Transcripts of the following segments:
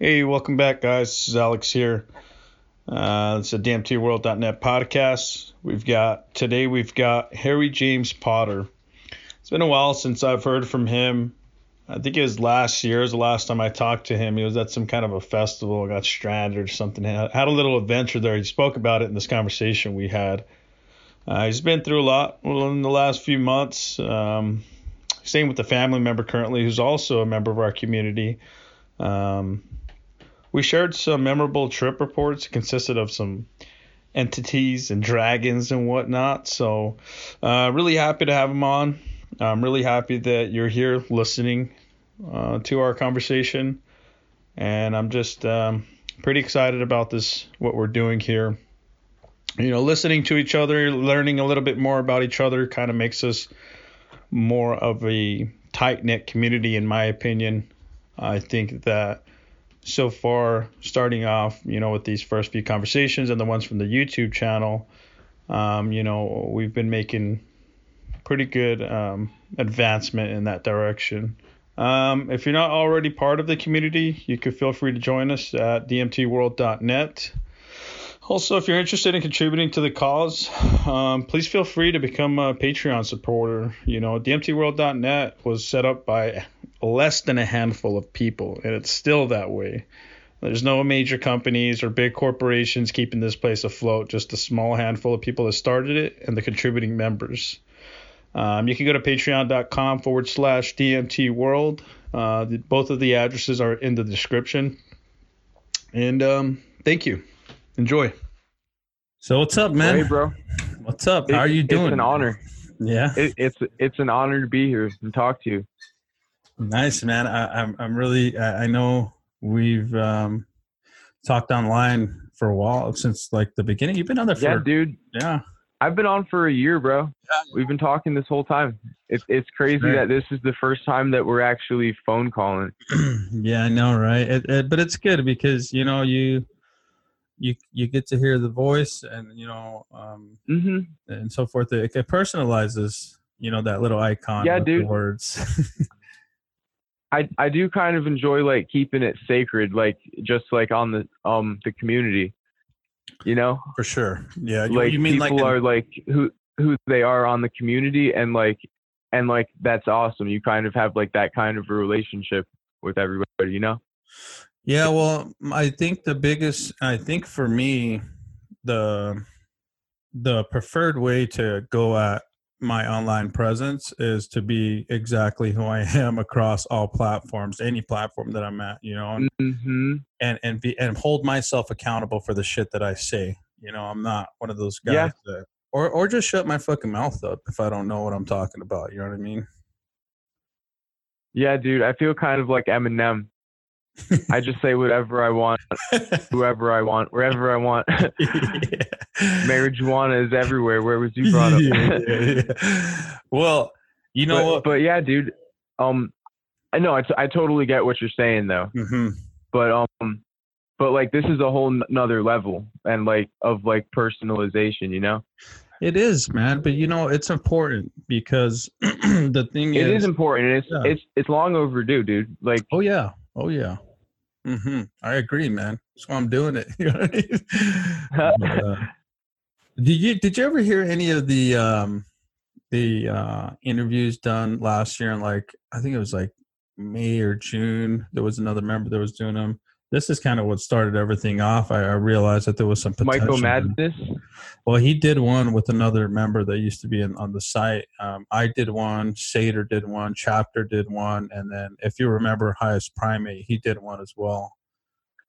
Hey, welcome back, guys. This is Alex here. Uh, it's a DMTWorld.net podcast. We've got today. We've got Harry James Potter. It's been a while since I've heard from him. I think it was last year. Is the last time I talked to him. He was at some kind of a festival, got stranded or something. Had a little adventure there. He spoke about it in this conversation we had. Uh, he's been through a lot in the last few months. Um, same with the family member currently, who's also a member of our community. Um, we shared some memorable trip reports. It consisted of some entities and dragons and whatnot. So, uh, really happy to have him on. I'm really happy that you're here listening uh, to our conversation. And I'm just um, pretty excited about this, what we're doing here. You know, listening to each other, learning a little bit more about each other kind of makes us more of a tight knit community, in my opinion. I think that so far, starting off, you know, with these first few conversations and the ones from the YouTube channel, um, you know, we've been making pretty good um, advancement in that direction. Um, if you're not already part of the community, you could feel free to join us at dmtworld.net. Also, if you're interested in contributing to the cause, um, please feel free to become a Patreon supporter. You know, dmtworld.net was set up by less than a handful of people, and it's still that way. There's no major companies or big corporations keeping this place afloat, just a small handful of people that started it and the contributing members. Um, you can go to patreon.com forward slash DMT world. Uh, both of the addresses are in the description. And um, thank you. Enjoy. So what's up, man? Hey, bro. What's up? How are you doing? It's an honor. Yeah. It, it's it's an honor to be here and talk to you. Nice, man. I, am I'm, I'm really. I, I know we've um, talked online for a while since like the beginning. You've been on there for yeah, dude. Yeah. I've been on for a year, bro. Yeah. We've been talking this whole time. It's it's crazy right. that this is the first time that we're actually phone calling. yeah, I know, right? It, it, but it's good because you know you you you get to hear the voice and you know um, mm-hmm. and so forth. It, it, personalizes you know that little icon. Yeah, dude. words. I I do kind of enjoy like keeping it sacred, like just like on the um the community. You know. For sure. Yeah. Like you mean people like are like who who they are on the community and like and like that's awesome. You kind of have like that kind of a relationship with everybody, you know? Yeah, well, I think the biggest, I think for me, the the preferred way to go at my online presence is to be exactly who I am across all platforms, any platform that I'm at, you know, and mm-hmm. and, and be and hold myself accountable for the shit that I say. You know, I'm not one of those guys yeah. that, or or just shut my fucking mouth up if I don't know what I'm talking about. You know what I mean? Yeah, dude, I feel kind of like Eminem. I just say whatever I want, whoever I want, wherever I want. Marijuana is everywhere. Where was you brought up? yeah, yeah. Well, you know but, what? But yeah, dude. Um, I know. I, I totally get what you're saying though. Mm-hmm. But um, but like this is a whole nother level and like of like personalization. You know. It is, man. But you know, it's important because the thing is it is, is important. It's yeah. it's it's long overdue, dude. Like, oh yeah, oh yeah. Mm-hmm. I agree, man. That's why I'm doing it. You know I mean? but, uh, did you did you ever hear any of the um the uh interviews done last year in like I think it was like May or June? There was another member that was doing them this is kind of what started everything off. I, I realized that there was some potential. Michael Madness. Well, he did one with another member that used to be in, on the site. Um, I did one. Sater did one. Chapter did one, and then if you remember, Highest Primate, he did one as well.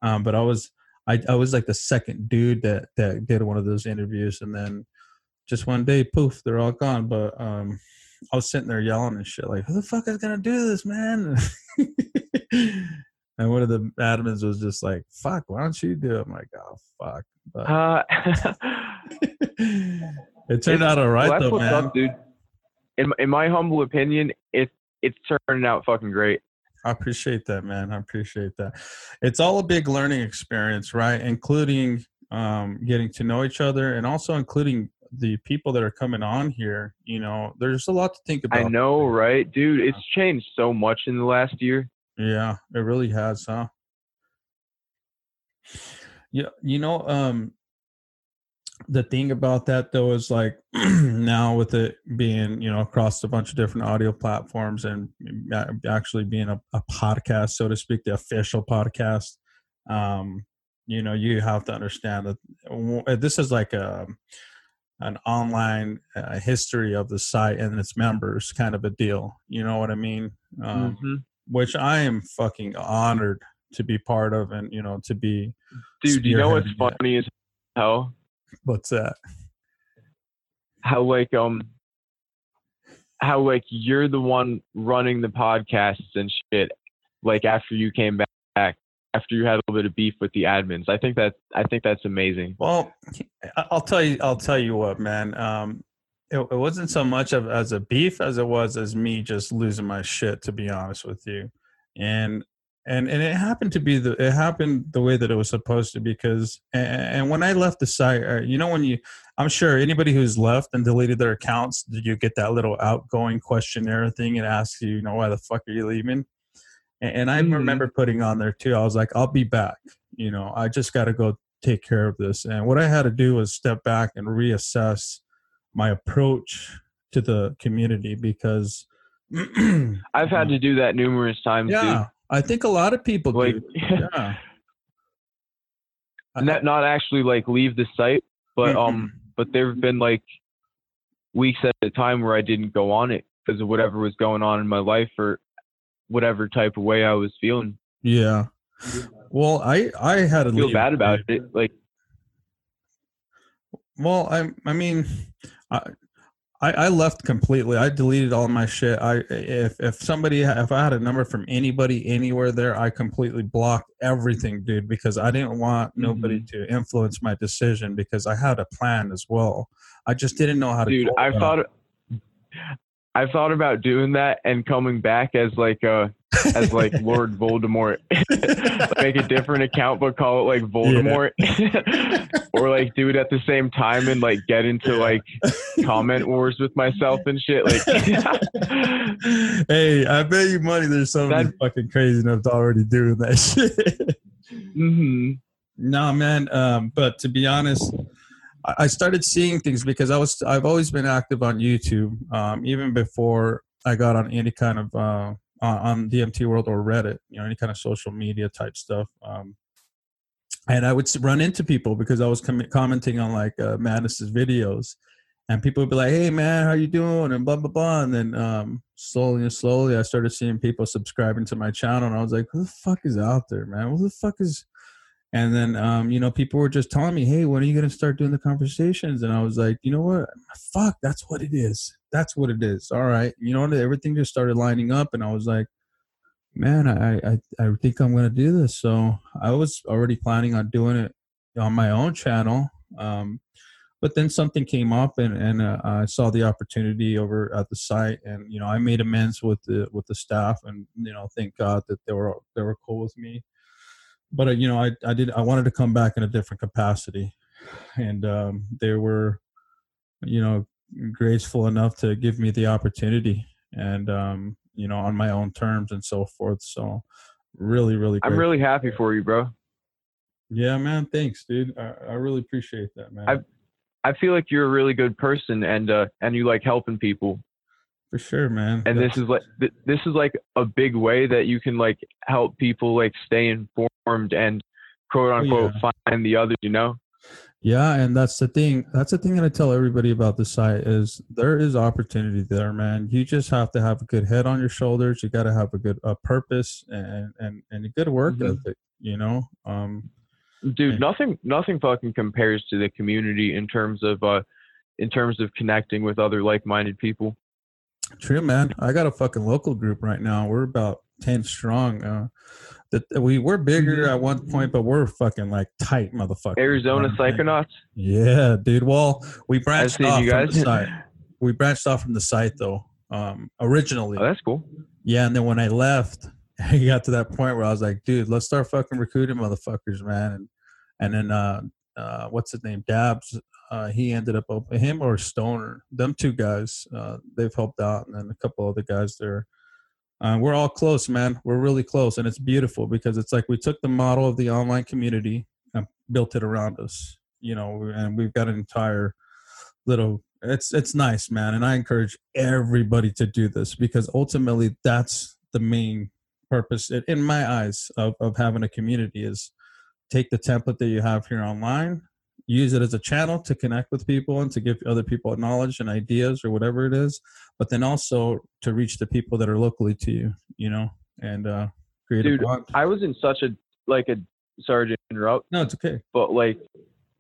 Um, but I was I, I was like the second dude that that did one of those interviews, and then just one day, poof, they're all gone. But um, I was sitting there yelling and shit, like, "Who the fuck is gonna do this, man?" And one of the admins was just like, "Fuck, why don't you do it?" I'm like, "Oh fuck." But uh, it turned out all right well, though, man. Up, dude. In in my humble opinion, it it's turning out fucking great. I appreciate that, man. I appreciate that. It's all a big learning experience, right? Including um, getting to know each other, and also including the people that are coming on here. You know, there's a lot to think about. I know, right, dude? It's changed so much in the last year. Yeah, it really has, huh? Yeah, you know, um, the thing about that though is like now with it being you know across a bunch of different audio platforms and actually being a, a podcast so to speak the official podcast um you know you have to understand that this is like a an online uh, history of the site and its members kind of a deal you know what i mean um, mm-hmm. Which i am fucking honored to be part of and you know to be dude you know what's funny is how What's that? How like um how like you're the one running the podcasts and shit like after you came back after you had a little bit of beef with the admins. I think that I think that's amazing. Well, I'll tell you I'll tell you what, man. Um it, it wasn't so much of as a beef as it was as me just losing my shit to be honest with you. And and and it happened to be the it happened the way that it was supposed to because and, and when I left the site, uh, you know when you I'm sure anybody who's left and deleted their accounts, did you get that little outgoing questionnaire thing and asks you, you know, why the fuck are you leaving? And, and I mm-hmm. remember putting on there too. I was like, I'll be back. You know, I just got to go take care of this. And what I had to do was step back and reassess my approach to the community because I've had to do that numerous times. Yeah. Dude I think a lot of people like, do. Yeah. not not actually like leave the site, but um, but there've been like weeks at a time where I didn't go on it because of whatever was going on in my life or whatever type of way I was feeling. Yeah. Well, I I had to feel bad about it. Like, well, I I mean, I, I, I left completely. I deleted all my shit. I if if somebody if I had a number from anybody anywhere there, I completely blocked everything, dude, because I didn't want nobody mm-hmm. to influence my decision because I had a plan as well. I just didn't know how to. Dude, I thought I thought about doing that and coming back as like a as like Lord Voldemort. make a different account but call it like Voldemort. Yeah. or like do it at the same time and like get into like comment wars with myself and shit. Like Hey, I bet you money there's somebody that, fucking crazy enough to already doing that shit. mm-hmm. No man, um, but to be honest, I started seeing things because I was I've always been active on YouTube, um, even before I got on any kind of uh, on DMT World or Reddit, you know, any kind of social media type stuff. Um, and I would run into people because I was com- commenting on like uh, Madness's videos, and people would be like, "Hey man, how you doing?" and blah blah blah. And then um, slowly and slowly, I started seeing people subscribing to my channel, and I was like, "Who the fuck is out there, man? Who the fuck is?" And then, um, you know, people were just telling me, "Hey, when are you to start doing the conversations?" And I was like, "You know what? Fuck, that's what it is. That's what it is. All right." You know, everything just started lining up, and I was like, "Man, I, I, I think I'm going to do this." So I was already planning on doing it on my own channel. Um, but then something came up, and and uh, I saw the opportunity over at the site, and you know, I made amends with the with the staff, and you know, thank God that they were they were cool with me but uh, you know, I I did I wanted to come back in a different capacity, and um, they were, you know, graceful enough to give me the opportunity, and um, you know, on my own terms and so forth. So, really, really. I'm really happy for you, bro. Yeah, man. Thanks, dude. I, I really appreciate that, man. I I feel like you're a really good person, and uh, and you like helping people. For sure, man. And That's, this is like this is like a big way that you can like help people like stay informed and quote oh, unquote yeah. find the others. You know. Yeah, and that's the thing. That's the thing that I tell everybody about the site is there is opportunity there, man. You just have to have a good head on your shoulders. You got to have a good uh, purpose and and and a good work mm-hmm. ethic. You know. Um, Dude, and, nothing nothing fucking compares to the community in terms of uh in terms of connecting with other like-minded people. True, man. I got a fucking local group right now. We're about ten strong. Uh, that we were bigger at one point, but we're fucking like tight, motherfucker. Arizona Psychonauts. Yeah, dude. Well, we branched off you guys. from the site. We branched off from the site though. Um, originally. Oh, that's cool. Yeah, and then when I left, I got to that point where I was like, dude, let's start fucking recruiting motherfuckers, man. And and then uh, uh, what's his name? Dabs uh, he ended up open him or Stoner. Them two guys, uh, they've helped out, and then a couple other guys there. Uh, we're all close, man. We're really close, and it's beautiful because it's like we took the model of the online community and built it around us. You know, and we've got an entire little. It's it's nice, man, and I encourage everybody to do this because ultimately that's the main purpose, in my eyes, of of having a community is take the template that you have here online use it as a channel to connect with people and to give other people knowledge and ideas or whatever it is but then also to reach the people that are locally to you you know and uh create Dude. I was in such a like a sorry to interrupt, no it's okay. But like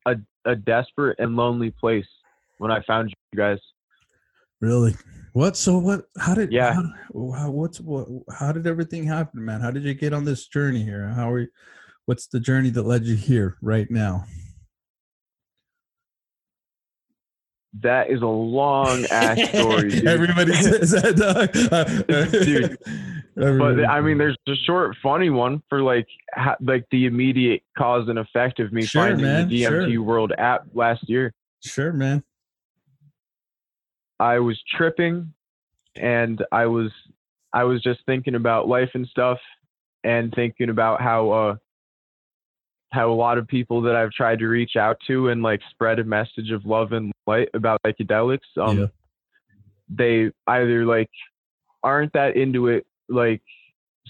a a desperate and lonely place when I found you guys. really? What? So what? How did Yeah. how, how what's what how did everything happen man? How did you get on this journey here? How are you what's the journey that led you here right now That is a long ass story, dude. everybody says that dog. Dude. But I mean, there's a short, funny one for like ha- like the immediate cause and effect of me Sure, finding man, the DMT sure. World app last year. sure man I was tripping, and I was I was just thinking about life and stuff, and thinking about how uh a lot of people that I've tried to reach out to and like spread a message of love and light about psychedelics, um, Yeah. they either like aren't that into it, like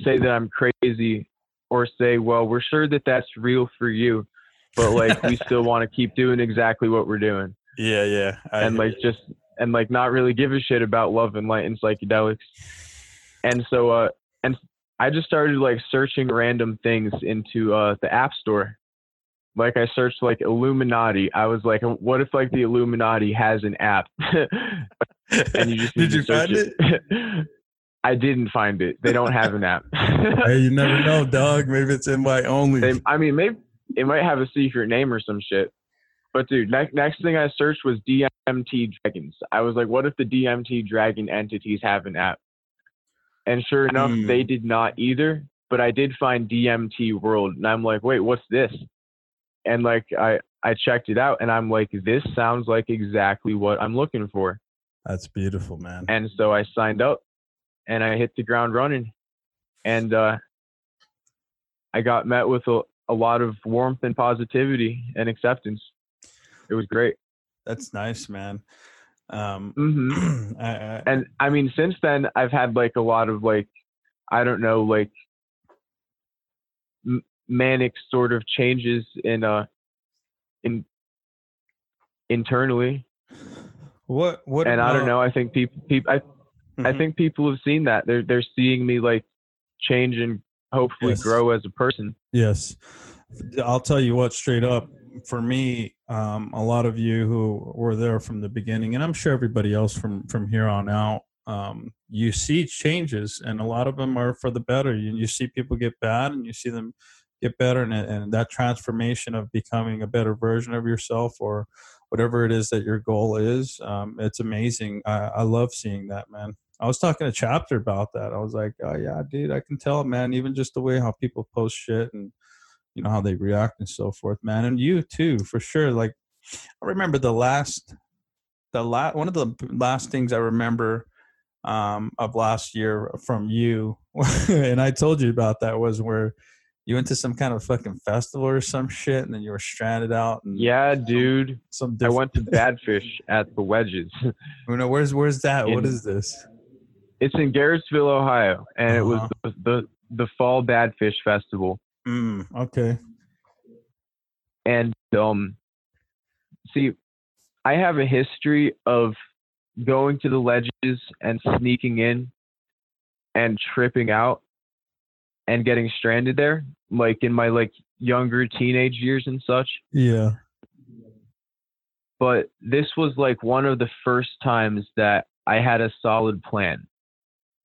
say that I'm crazy, or say, well, we're sure that that's real for you, but like we still want to keep doing exactly what we're doing yeah yeah I and like just and like not really give a shit about love and light and psychedelics. And so uh and I just started like searching random things into uh the app store. Like I searched like Illuminati. I was like, what if like the Illuminati has an app? and you just need did you find it? I didn't find it. They don't have an app. hey you never know dog maybe it's invite only they, I mean, maybe it might have a secret name or some shit. But dude, next next thing I searched was DMT dragons. I was like, what if the DMT dragon entities have an app? And sure enough, Hmm. they did not either. But I did find DMT World, and I'm like, wait, what's this? And like I I checked it out, and I'm like, this sounds like exactly what I'm looking for. that's beautiful man And so I signed up, and I hit the ground running, and uh, I got met with a, a lot of warmth and positivity and acceptance. It was great. that's nice man um hmm I, I, And I mean, since then, I've had like a lot of like, I don't know, like m- manic sort of changes in uh in internally. what what and I don't know. I think people, people, I, I Mhm. think people have seen that. They're they're seeing me like change and hopefully Yes. grow as a person. Yes. I'll tell you what, straight up, for me, um, a lot of you who were there from the beginning, and I'm sure everybody else from from here on out, um, you see changes, and a lot of them are for the better. You, you see people get bad, and you see them get better, and, and that transformation of becoming a better version of yourself, or whatever it is that your goal is, um, it's amazing. I, I love seeing that, man. I was talking to Chapter about that. I was like, oh yeah, dude, I can tell, man. Even just the way how people post shit and you know how they react and so forth, man. And you too, for sure. Like I remember the last, the last one of the last things I remember um, of last year from you, and I told you about that was where you went to some kind of fucking festival or some shit, and then you were stranded out. And Yeah, dude. Some I went to Badfish at the Ledges. You know, where's where's that? what in- is this? It's in Garrettsville, Ohio, and it was Uh-huh. the, the the Fall Badfish Festival. Mm, okay. and um see i have a history of going to the ledges and sneaking in and tripping out and getting stranded there like in my like younger teenage years and such Yeah. but this was like one of the first times that i had a solid plan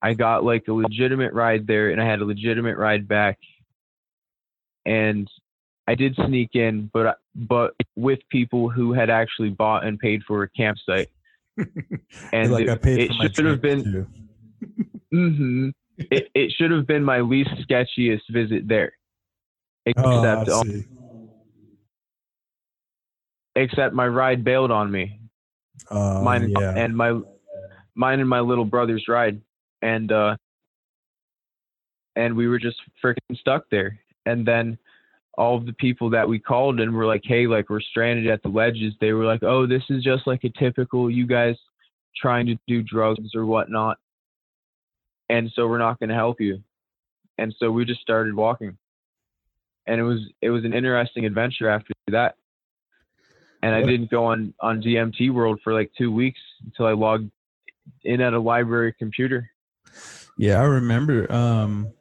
i got like a legitimate ride there and i had a legitimate ride back and i did sneak in but but with people who had actually bought and paid for a campsite and like it, it should have been too. hmm it, it should have been my least sketchiest visit there Oh, except see. except my ride bailed on me Uh, mine and- yeah. and my mine and my little brother's ride and uh and we were just freaking stuck there and then all of the people that we called and were like, hey, like we're stranded at the ledges, they were like, oh, this is just like a typical you guys trying to do drugs or whatnot. And so we're not going to help you. And so we just started walking. And it was it was an interesting adventure after that. And I didn't go on on DMT World for like 2 weeks until I logged in at a library computer. Yeah, I remember um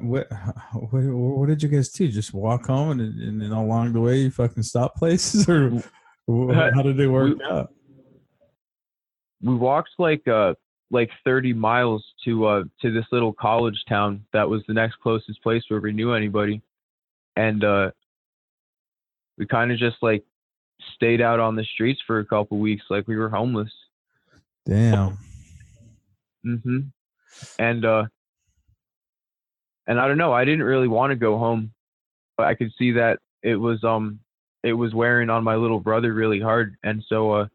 what, what what did you guys do? Just walk home and and then along the way you fucking stop places or how did it work we, out? We walked like uh like 30 miles to uh to this little college town that was the next closest place where we knew anybody, and uh we kind of just like stayed out on the streets for a couple weeks like we were homeless. Damn. Mhm. And uh and I don't know, I didn't really want to go home, but I could see that it was um it was wearing on my little brother really hard, and so uh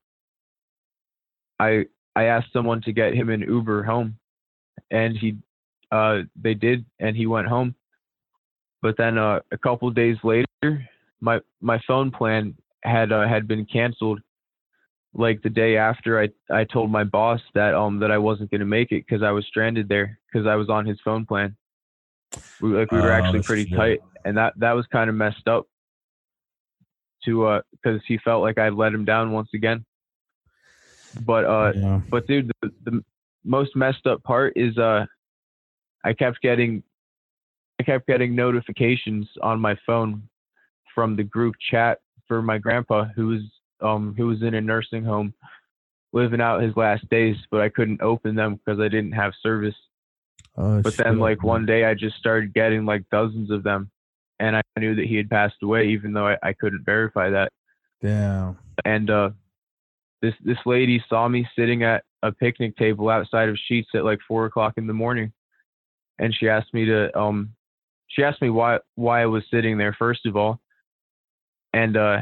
I I asked someone to get him an Uber home, and he uh they did, and he went home. But then uh, a couple days later, my my phone plan had uh, had been canceled like the day after I I told my boss that um that I wasn't going to make it cuz I was stranded there cuz I was on his phone plan. We like we were Oh, actually pretty shit. tight and that that was kind of messed up to uh cuz he felt like I let him down once again. But uh yeah. but dude the, the most messed up part is uh I kept getting I kept getting notifications on my phone from the group chat for my grandpa who was um who was in a nursing home living out his last days but I couldn't open them because I didn't have service Oh, but then like man. one day I just started getting like dozens of them and I knew that he had passed away even though I, I couldn't verify that Damn. and uh this this lady saw me sitting at a picnic table outside of Sheetz at like four o'clock in the morning and she asked me to um she asked me why why I was sitting there first of all and uh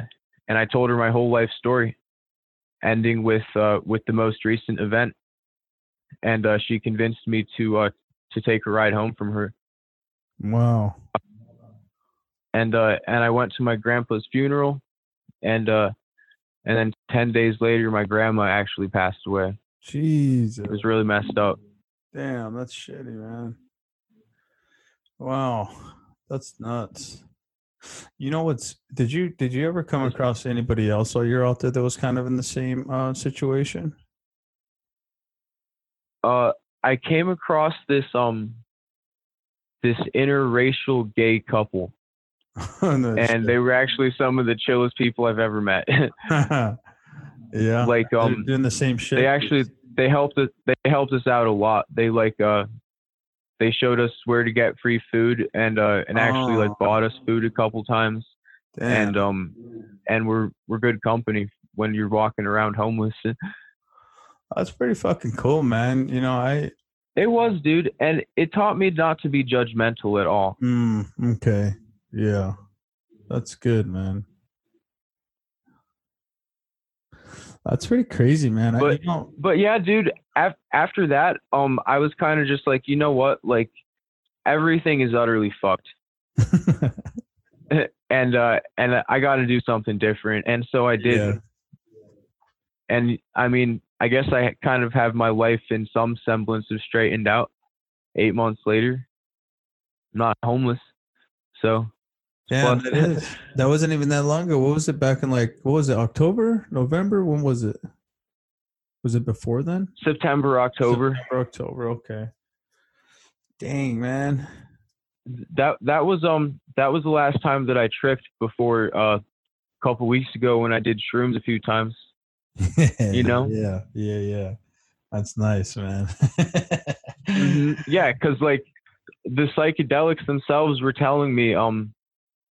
and I told her my whole life story ending with uh with the most recent event and uh she convinced me to uh to take a ride home from her Wow. and uh and I went to my grandpa's funeral and uh and then 10 days later my grandma actually passed away Jesus. it was really messed up Damn, that's shitty, man. Wow, that's nuts. You know what's? Did you did you ever come across anybody else while you're out there that was kind of in the same uh, situation? uh I came across this um this interracial gay couple. No and they were actually some of the chillest people I've ever met. Yeah, like They're um doing the same shit. they actually they helped us they helped us out a lot. They like uh they showed us where to get free food and uh and actually like Oh. bought us food a couple times. Damn. and um and we're we're good company when you're walking around homeless that's pretty fucking cool, man. You know, I it was dude and it taught me not to be judgmental at all mm, okay, yeah, that's good, man. That's pretty crazy, man. I, But- you know, but yeah dude af- after that um i was kind of just like you know what like everything is utterly fucked and uh and i got to do something different and so i did Yeah. And i mean i guess i kind of have my life in some semblance of straightened out eight months later I'm not homeless so Plus- that is. That wasn't even that long ago. What was it back in like what was it, October, November? When was it? Was it before then? september october September, October, okay. Dang, man. that that was um that was the last time that i tripped before uh a couple weeks ago when i did shrooms a few times You know? Yeah, yeah, yeah. That's nice, man. Mhm. yeah because like the psychedelics themselves were telling me um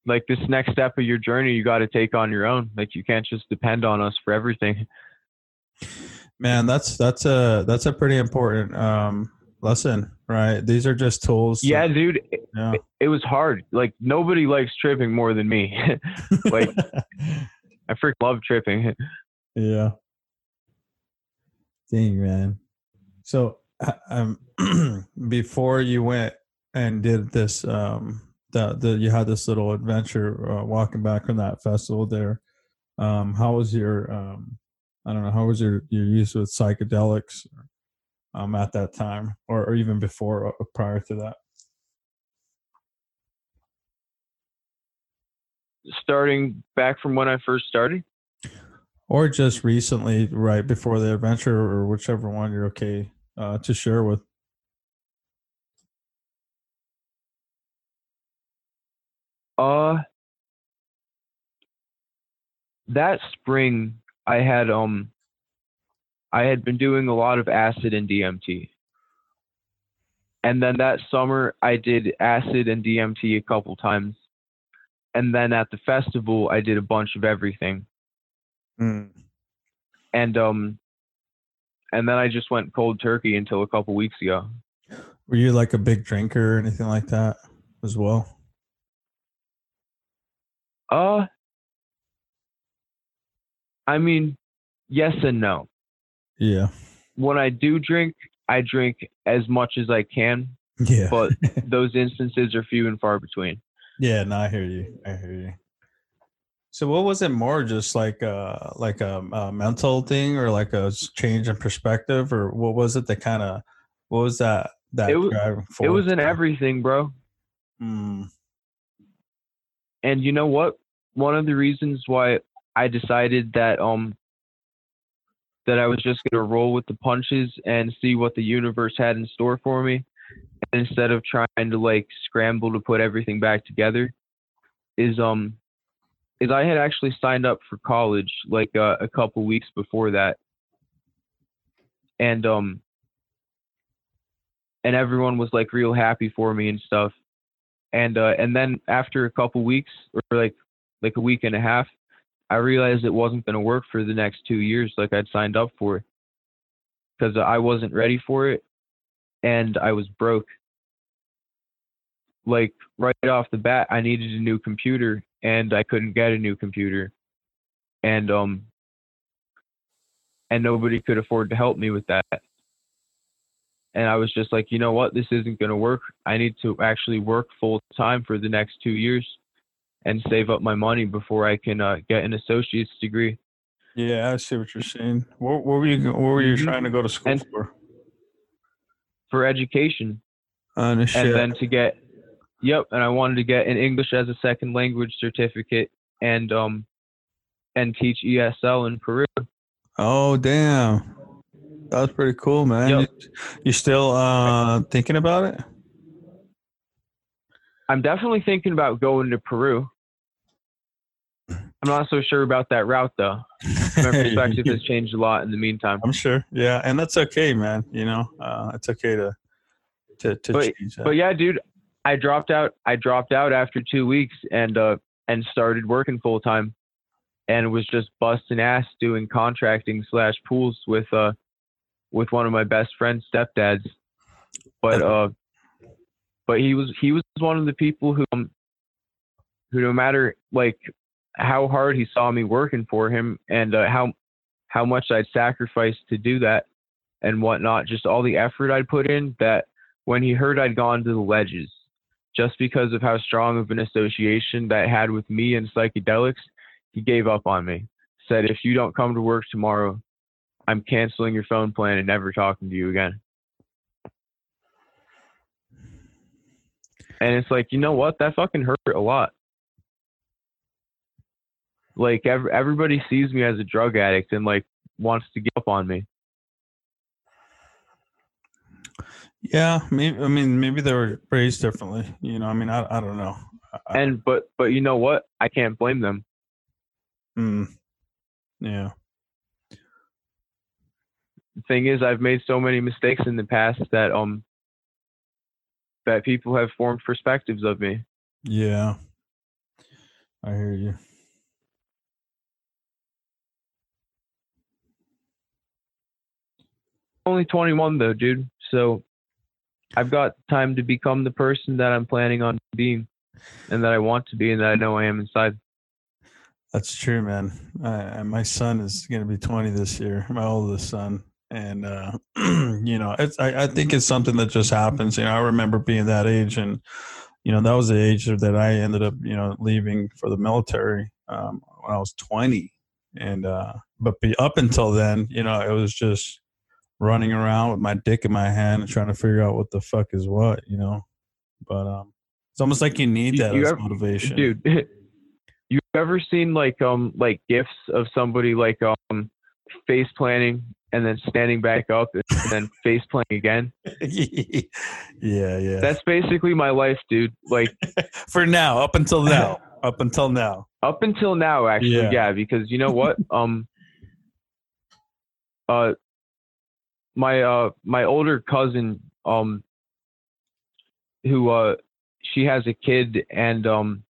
like this next step of your journey you got to take on your own like you can't just depend on us for everything man, that's that's a that's a pretty important um lesson, right? These are just tools. to- yeah dude it, yeah. it was hard like nobody likes tripping more than me like- i freaking love tripping Yeah. Dang, man. So, um, before you went and did this um that that you had this little adventure uh, walking back from that festival there. Um, how was your um, I don't know how was your your use with psychedelics um, at that time or, or even before uh, prior to that? Starting back from when I first started. Or just recently, right before the adventure, or whichever one you're okay uh, to share with. Uh, that spring I had um, I had been doing a lot of acid and DMT, and then that summer I did acid and DMT a couple times, and then at the festival I did a bunch of everything. Mm. And um, and then I just went cold turkey until a couple weeks ago. Were you like a big drinker or anything like that as well? Uh, I mean, yes and no. Yeah. When I do drink, I drink as much as I can, Yeah. but those instances are few and far between. yeah, no, I hear you. I hear you. So what was it more just like a like a, a mental thing or like a change in perspective or what was it that kind of what was that that It wa- driving It was in everything, bro. Mm, And you know what? One of the reasons why I decided that um that I was just gonna roll with the punches and see what the universe had in store for me, instead of trying to like scramble to put everything back together, is um is I had actually signed up for college like uh, a couple weeks before that, and um and everyone was like real happy for me and stuff, and uh and then after a couple weeks or like like a week and a half, I realized it wasn't going to work for the next two years like I'd signed up for because I wasn't ready for it and I was broke. Like right off the bat, I needed a new computer and I couldn't get a new computer. And um and nobody could afford to help me with that. And I was just like, you know what, this isn't going to work. I need to actually work full time for the next 2 years and save up my money before I can uh, get an associate's degree. yeah, I see what you're saying. What, what were you what were you Mhm. trying to go to school And- for? for education no and then to get yep and i wanted to get an english as a second language certificate and um and teach esl in peru oh damn. That was pretty cool, man. Yep. You, you still uh thinking about it? i'm definitely thinking about going to peru i'm not so sure about that route though my perspective has changed a lot in the meantime I'm sure. Yeah, and that's okay, man. You know, uh, it's okay to to to But- change that. but yeah dude i dropped out i dropped out after two weeks and uh and started working full time and was just busting ass doing contracting slash pools with uh with one of my best friend's stepdads. But uh but he was he was one of the people who um, who no matter like how hard he saw me working for him and uh, how how much I'd sacrificed to do that and whatnot, just all the effort I'd put in that when he heard I'd gone to the ledges, just because of how strong of an association that had with me and psychedelics, he gave up on me. Said, if you don't come to work tomorrow, I'm canceling your phone plan and never talking to you again. And it's like, you know what? That fucking hurt a lot. Like ev- everybody sees me as a drug addict and like wants to give up on me. Yeah, maybe. I mean, maybe they were raised differently. You know, I mean, I I don't know. I- And but but you know what? I can't blame them. mm, yeah. The thing is, I've made so many mistakes in the past that um that people have formed perspectives of me. Yeah. I hear you. only 21 though, dude. So I've got time to become the person that I'm planning on being and that I want to be and that I know I am inside. That's true, man. Uh, my son is going to be 20 this year, my oldest son. And, uh, you know, it's, I, I think it's something that just happens. You know, I remember being that age and, you know, that was the age that I ended up, you know, leaving for the military um, when I was 20. And, uh, but be, up until then, you know, it was just running around with my dick in my hand and trying to figure out what the fuck is what, you know. But um, it's almost like you need that you, you as ever, motivation, dude. You ever seen like um like gifs of somebody like um face planting and then standing back up and then face planting again? yeah, yeah. That's basically my life, dude. Like for now, up until now, up until now, up until now, actually, yeah. yeah because you know what, um, uh, my uh my older cousin um who uh she has a kid and um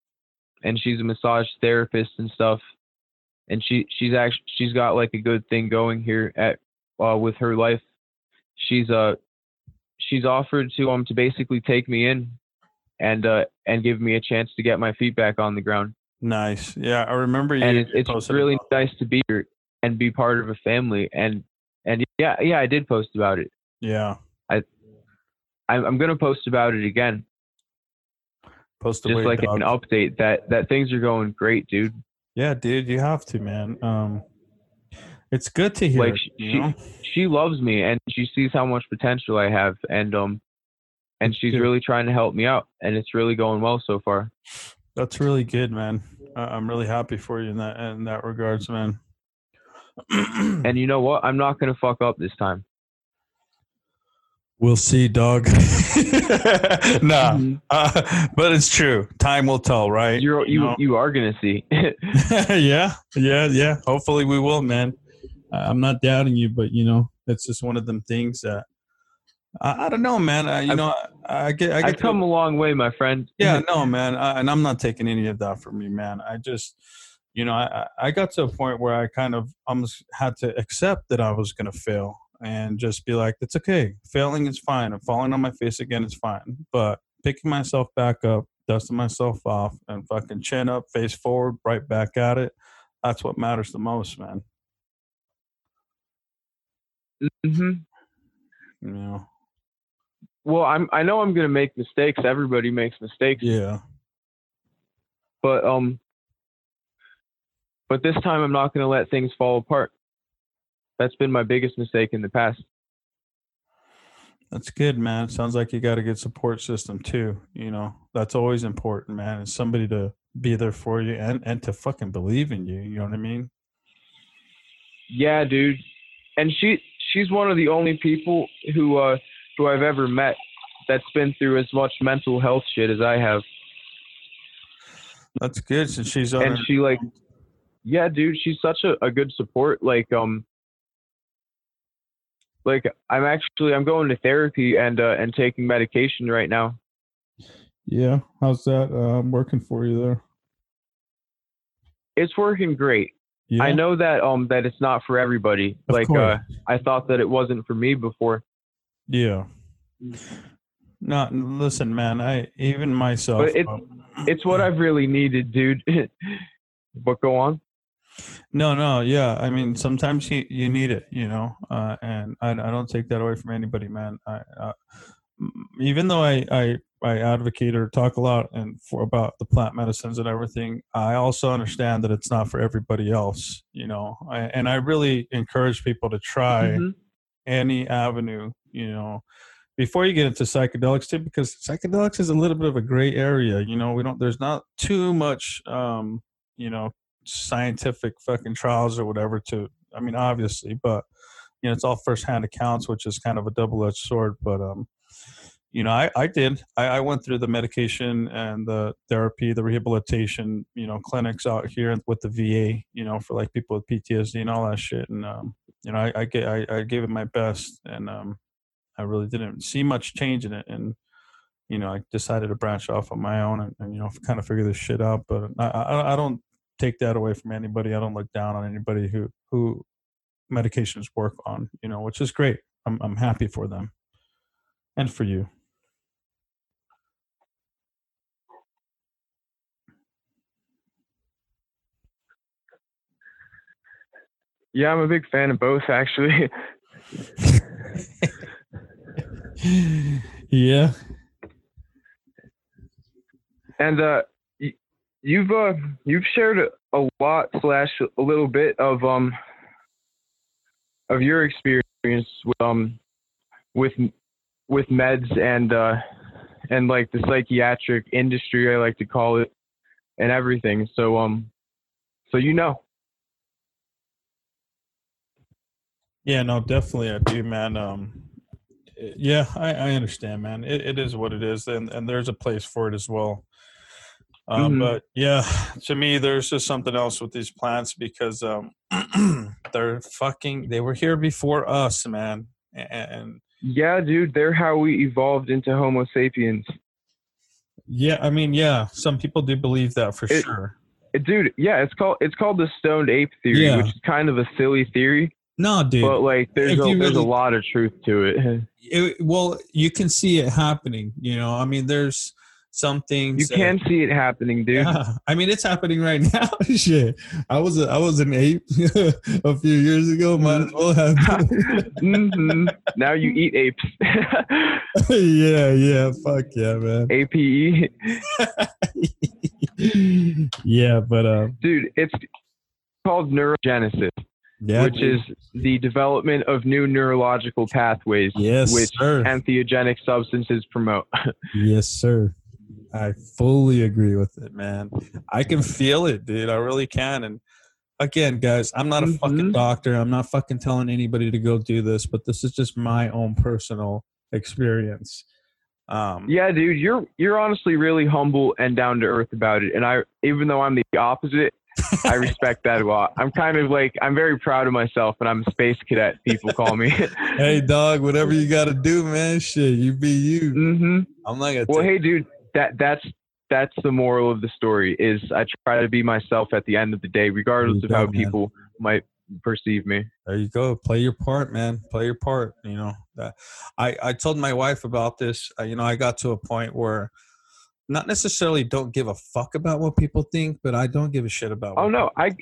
and she's a massage therapist and stuff. And she she's actually she's got like a good thing going here at uh with her life. She's uh she's offered to um to basically take me in and uh and give me a chance to get my feet back on the ground. Nice. Yeah i remember you and it's, it's really nice to be here and be part of a family. And and yeah yeah i did post about it yeah i i'm, I'm gonna post about it again Post just like dog. an update that that things are going great, dude. Yeah, dude, you have to, man. Um, it's good to hear. Like she, she loves me and she sees how much potential I have, and um, and she's good. really trying to help me out, and it's really going well so far. That's really good, man. I'm really happy for you in that in that regards, man. and you know what? I'm not gonna fuck up this time. We'll see, dog. nah, mm-hmm. uh, but it's true. Time will tell, right? You're, you you, you are gonna see. yeah, yeah, yeah. Hopefully, we will, man. I'm not doubting you, but you know, it's just one of them things that I, I don't know, man. I, you I've, know, I, I, get. I get. I've come a long way, my friend. Yeah, no, man, and I'm not taking any of that from you, man. I just, you know, I I got to a point where I kind of almost had to accept that I was gonna fail and just be like, it's okay. Failing is fine. I'm falling on my face again is fine. But picking myself back up, dusting myself off, and fucking chin up, face forward, right back at it. That's what matters the most, man. Hmm. You know. Well, I'm. I know I'm gonna make mistakes. Everybody makes mistakes. Yeah. But um. But this time, I'm not gonna let things fall apart that's been my biggest mistake in the past. That's good, man. Sounds like you got a good support system too. You know, that's always important, man. Is somebody to be there for you and and to fucking believe in you. You know what I mean? Yeah, dude. And she she's one of the only people who uh who I've ever met that's been through as much mental health shit as I have. That's good since she's on and her- she like yeah, dude, she's such a, a good support. Like um like I'm actually I'm going to therapy and uh, and taking medication right now. Yeah, how's that uh, working for you there? It's working great. Yeah. I know that um that it's not for everybody. Of like uh, I thought that it wasn't for me before. Yeah. No, listen, man. I even myself. But it's um, it's what I've really needed, dude. but go on. No, no, yeah. I mean, sometimes you, you need it, you know, uh, and I, I don't take that away from anybody, man. I, uh, even though I, I, I advocate or talk a lot and for about the plant medicines and everything, I also understand that it's not for everybody else, you know. I, and I really encourage people to try mm-hmm. any avenue, you know, before you get into psychedelics too, because psychedelics is a little bit of a gray area. You know, we don't. There's not too much, um, you know, scientific fucking trials or whatever to i mean obviously but you know it's all firsthand accounts which is kind of a double-edged sword but um you know i i did I, I went through the medication and the therapy the rehabilitation you know clinics out here with the va you know for like people with ptsd and all that shit and um you know i i, I, I gave it my best and um i really didn't see much change in it and you know, I decided to branch off on my own and, and, you know, kind of figure this shit out. But I, I, I don't take that away from anybody. I don't look down on anybody who who medications work on, you know, which is great. I'm I'm happy for them and for you. Yeah, I'm a big fan of both actually. yeah. And uh, you've uh, you've shared a lot slash a little bit of um of your experience with um with with meds and uh and like the psychiatric industry I like to call it and everything. So um so you know. Yeah, no, definitely I do, man. Um, yeah, I, I understand, man. It, it is what it is, and and there's a place for it as well. Um, Mhm. But yeah, to me, there's just something else with these plants because um, they're fucking. They were here before us, man, and Yeah, dude, they're how we evolved into Homo sapiens. yeah, I mean, yeah, some people do believe that for It- sure. Uh, Dude, yeah, it's called it's called the stoned ape theory, Yeah. which is kind of a silly theory, No, dude. but like there's if a, there's a lot of truth to it. it, well, you can see it happening. You know, I mean, there's some things You that- can see it happening, dude. Yeah, I mean it's happening right now. Shit, I was a, I was an ape a few years ago. Might as well have. hmm Now you eat apes. yeah, yeah, fuck yeah, man. APE, yeah, but uh, dude, it's called neurogenesis, yeah, which dude. is the development of new neurological pathways, yes, which sir. entheogenic substances promote. yes, sir. I fully agree with it, man. I can feel it, dude. I really can. And again, guys, I'm not a fucking Mhm. doctor. I'm not fucking telling anybody to go do this, but this is just my own personal experience. Um, Yeah, dude, you're you're honestly really humble and down to earth about it. And I even though I'm the opposite, I respect that a lot. I'm kind of like I'm very proud of myself and I'm a space cadet, people call me. hey, dog, whatever you got to do, man. Shit, you be you. Mm-hmm. I'm not gonna. Well, take- hey dude, that that's that's the moral of the story is I try to be myself at the end of the day, regardless of how man. people might perceive me. there you go. Play your part, man. Play your part. You know that. I I told my wife about this. Uh, you know, I got to a point where. Not necessarily don't give a fuck about what people think, but I don't give a shit about. Oh no, I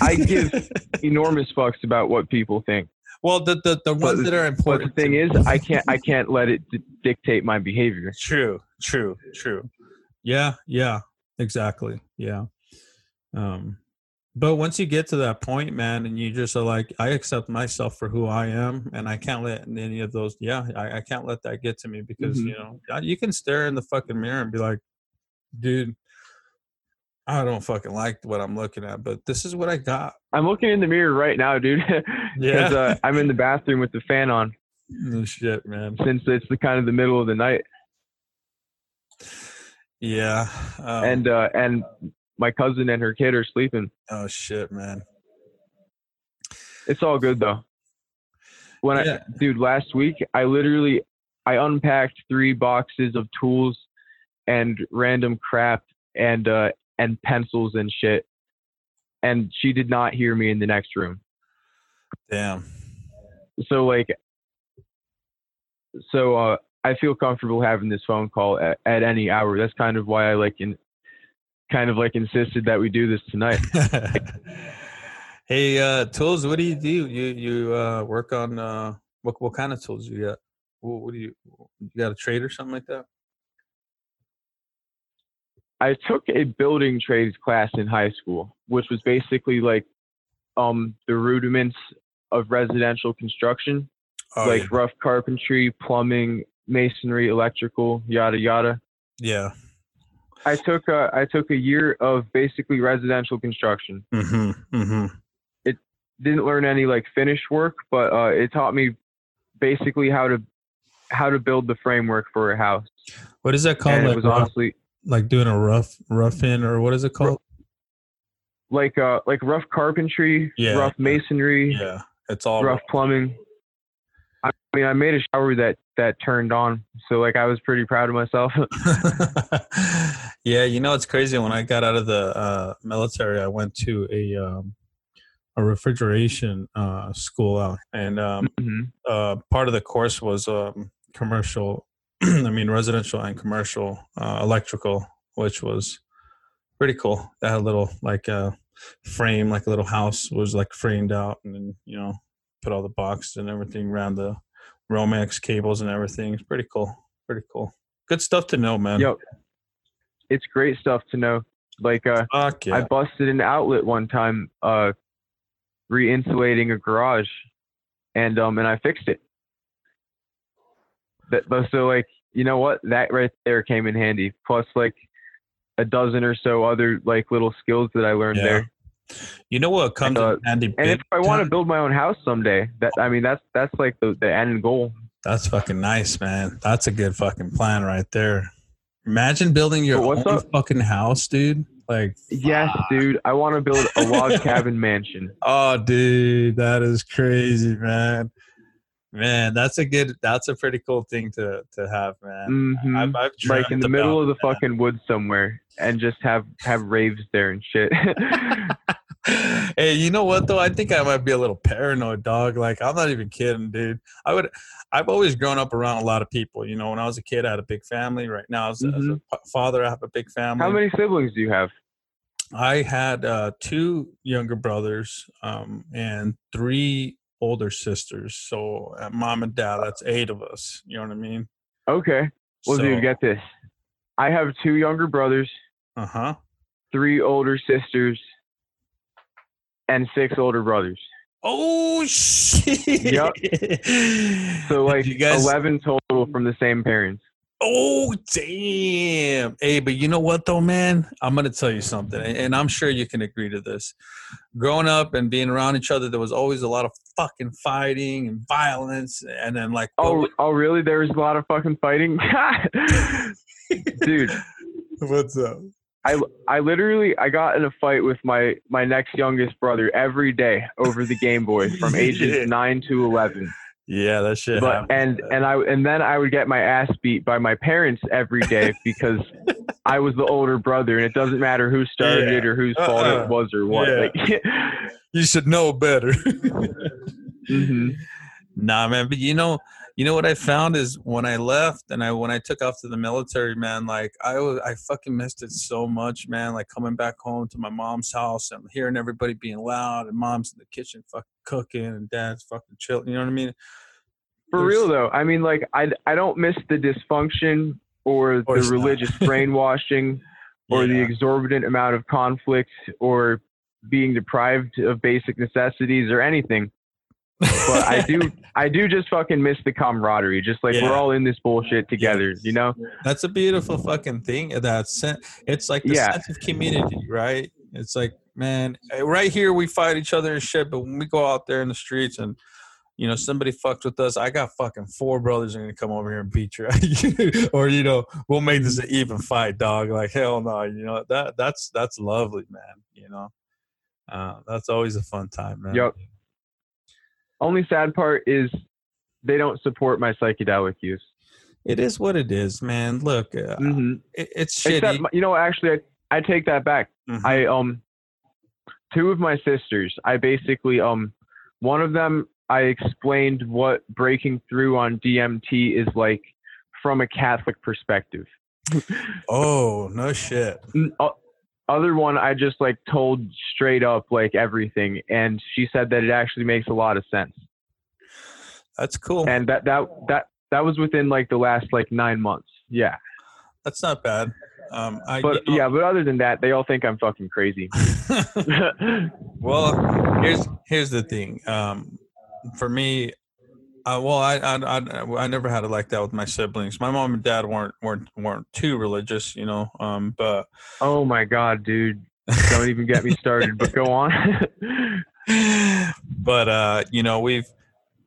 I give enormous fucks about what people think. well, the the, the ones that are important. But the thing is, I can't I can't let it d- dictate my behavior. True, true, true. Yeah, yeah, exactly. Yeah. Um, but once you get to that point, man, and you just are like, I accept myself for who I am, and I can't let any of those. Yeah, I, I can't let that get to me because Mhm. you know you can stare in the fucking mirror and be like, dude, I don't fucking like what I'm looking at, but this is what I got. I'm looking in the mirror right now, dude. Yeah. Uh, I'm in the bathroom with the fan on No shit, man. since it's the kind of the middle of the night, Yeah. Um, and uh, and my cousin and her kid are sleeping. oh shit, man. It's all good though. When Yeah. I, dude, last week I literally I unpacked three boxes of tools and random crap and uh and pencils and shit, and she did not hear me in the next room. Damn. So like, so uh, I feel comfortable having this phone call at, at any hour. That's kind of why I like in, kind of like insisted that we do this tonight. hey, uh, tools. What do you do? You you uh, work on uh, what what kind of tools do you got? What, what do you you got a trade or something like that? I took a building trades class in high school, which was basically like um the rudiments of residential construction, Oh, like rough carpentry, plumbing, masonry, electrical, yada yada. yeah. I took a, I took a year of basically residential construction. Mm-hmm. Mm-hmm. It didn't learn any like finish work, but uh, it taught me basically how to how to build the framework for a house. What is that called? and it Like, was rough, honestly like doing a rough rough in or what is it called? like uh like rough carpentry, Yeah. rough masonry, Yeah, it's all rough plumbing. I mean, I made a shower that that turned on, so like I was pretty proud of myself. yeah, you know it's crazy. When I got out of the uh, military, I went to a um, a refrigeration uh, school out, and um, Mhm. uh, part of the course was um, commercial. I mean, residential and commercial uh, electrical, which was pretty cool. That had a little like uh, frame, like a little house was like framed out, and then you know put all the boxes and everything around the Romex cables and everything. It's pretty cool. Pretty cool. Good stuff to know, man. Yep. it's great stuff to know. Like uh, yeah. I busted an outlet one time, uh, re-insulating a garage, and um, and I fixed it. That, but so like, you know what? That right there came in handy. Plus like a dozen or so other like little skills that I learned Yeah. there. You know what comes Uh, handy? And if I want to build my own house someday, that I mean, that's that's like the the end goal. That's fucking nice, man. That's a good fucking plan right there. Imagine building your own up- fucking house, dude. Like, Yes, dude. I want to build a log cabin mansion. oh, dude, that is crazy, man. Man, that's a good. That's a pretty cool thing to to have, man. hmm I've, I've Like in the middle of the fucking woods somewhere, and just have have raves there and shit. hey, you know what though? I think I might be a little paranoid, dog. Like I'm not even kidding, dude. I would. I've always grown up around a lot of people. You know, when I was a kid, I had a big family. Right now, as, a- as a father, I have a big family. How many siblings do you have? I had uh, two younger brothers um, and three older sisters. So uh, mom and dad, that's eight of us. You know what I mean? Okay. Well, dude, get this. I have two younger brothers, Uh huh. three older sisters, and six older brothers. Oh shit! Yup. So like you guys, eleven total from the same parents. Oh damn! Hey, but you know what though, man? I'm gonna tell you something, and and I'm sure you can agree to this. Growing up and being around each other, there was always a lot of fucking fighting and violence, and then like, Oh, oh, really? There was a lot of fucking fighting, dude. what's up? I I literally I got in a fight with my my next youngest brother every day over the Game Boy from ages Yeah. nine to eleven. Yeah, that shit. But happened. and and I and then I would get my ass beat by my parents every day because I was the older brother, and it doesn't matter who started Yeah. it or whose fault Uh-uh. it was or what. Yeah. Like, you should know better. mhm. Nah, man. But you know, you know what I found is when I left and I when I took off to the military, man. Like I was, I fucking missed it so much, man. Like coming back home to my mom's house and hearing everybody being loud and mom's in the kitchen fucking cooking and dad's fucking chilling. You know what I mean? For There's- real though, I mean, like I I don't miss the dysfunction or the religious brainwashing or the exorbitant amount of conflict or being deprived of basic necessities or anything. But I do I do just fucking miss the camaraderie. Just like Yeah. we're all in this bullshit together, Yes. you know? That's a beautiful fucking thing. That sen- it's like the Yeah. sense of community, right? It's like, man, eh, right here we fight each other and shit, but when we go out there in the streets and you know somebody fucked with us, I got fucking four brothers are gonna come over here and beat you, or you know we'll make this an even fight, dog. Like hell no, you know that that's that's lovely, man. You know, uh, that's always a fun time, man. Yep. Only sad part is they don't support my psychedelic use. It is what it is, man. Look, uh, Mhm. it, it's shitty. Except, you know, actually, I, I take that back. Mhm. I um two of my sisters, I basically um one of them I explained what breaking through on DMT is like from a Catholic perspective. oh no shit. Other one I just like told straight up like everything and she said that it actually makes a lot of sense. That's cool. And that that that that was within like the last like 9 months. Yeah. That's not bad. Um, I, But you know- yeah, but other than that, they all think I'm fucking crazy. well, here's here's the thing. Um, for me, uh, well, I, I I I never had it like that with my siblings. My mom and dad weren't weren't weren't too religious, you know. Um, but oh my god, dude. Don't even get me started, but go on. but uh, you know, we've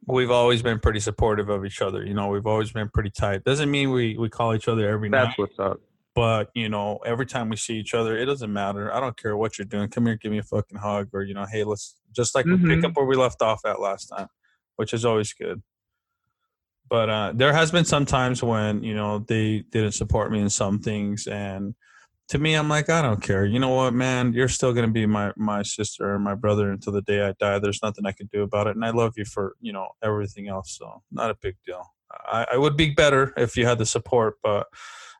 we've always been pretty supportive of each other. You know, we've always been pretty tight. Doesn't mean we we call each other every night. That's what's up. but you know every time we see each other it doesn't matter i don't care what you're doing come here give me a fucking hug or you know hey let's just like we pick up where we left off at last time which is always good. But uh there has been some times when you know they didn't support me in some things and to me i'm like i don't care. You know what man? You're still to be my my sister and my brother until the day i die. There's nothing i can do about it and i love you for you know everything else so not a big deal. I, I would be better if you had the support but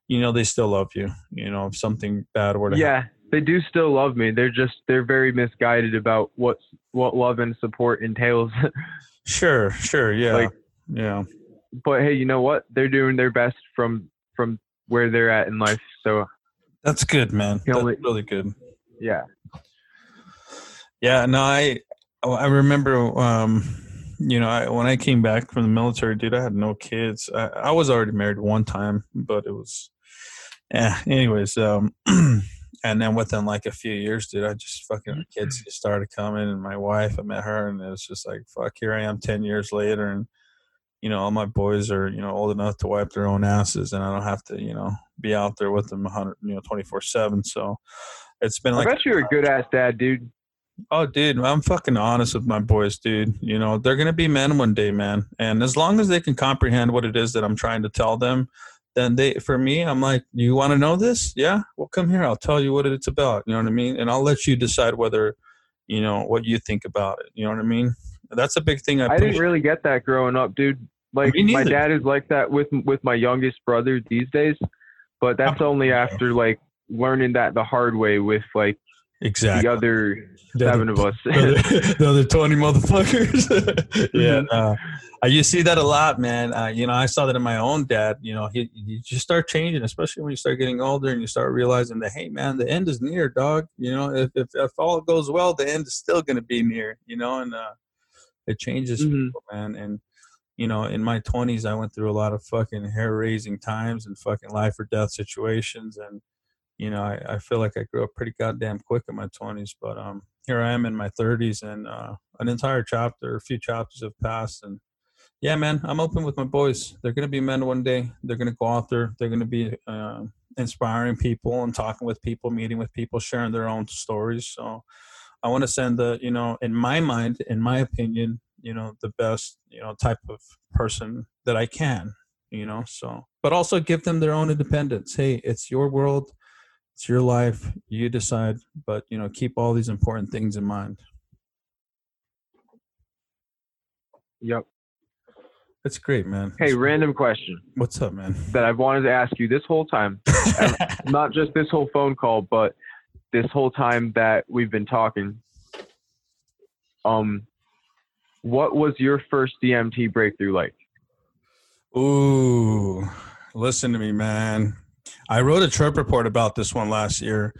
you know they still love you you know if something bad were to Yeah, they do still love me. They're just they're very misguided about what what love and support entails. sure sure yeah Like- yeah but hey, you know what? They're doing their best from from where they're at in life. So That's good, man. That's only- really good. Yeah. Yeah, no, I I remember, um, you know, I, when I came back from the military, dude, I had no kids. I, I was already married one time, but it was, yeah. Anyways, um, and then within like a few years, dude, I just fucking kids mm. just started coming, and my wife, I met her, and it was just like, fuck, here I am, ten years later, and you know, all my boys are you know old enough to wipe their own asses, and I don't have to, you know, be out there with them, hundred, you know, twenty four seven. So it's been I like bet you're a good ass dad, dude. Oh, dude, I'm fucking honest with my boys, dude. You know, they're gonna be men one day, man. And as long as they can comprehend what it is that I'm trying to tell them, then they, for me, I'm like, you want to know this? Yeah, well, come here. I'll tell you what it's about. You know what I mean? And I'll let you decide whether, you know, what you think about it. You know what I mean? That's a big thing. I, I didn't really get that growing up, dude. Like my dad is like that with with my youngest brother these days, but that's only after like learning that the hard way with like exactly. the other The other- seven of us. the other, the other 20 motherfuckers. yeah. Uh, uh, you see that a lot, man. Uh, you know, I saw that in my own dad. You know, he, you just start changing, especially when you start getting older and you start realizing that, hey, man, the end is near, dog. You know, if, if, if all goes well, the end is still going to be near, you know, and uh, it changes, Mhm. people, man. And, you know, in my 20s, I went through a lot of fucking hair raising times and fucking life or death situations. And, you know, I, I feel like I grew up pretty goddamn quick in my 20s, but um, here I am in my 30s, and uh, an entire chapter, a few chapters have passed, and yeah, man, I'm open with my boys. They're gonna be men one day. They're gonna go out there. They're gonna be uh, inspiring people and talking with people, meeting with people, sharing their own stories. So I want to send the, you know, in my mind, in my opinion, you know, the best, you know, type of person that I can, you know. So, but also give them their own independence. Hey, it's your world it's your life you decide but you know keep all these important things in mind Yep. It's great man Hey, random question what's up man that I've wanted to ask you this whole time. Not just this whole phone call, but this whole time that we've been talking. Um, what was your first DMT breakthrough like? Ooh, listen to me, man. I wrote a trip report about this one last year,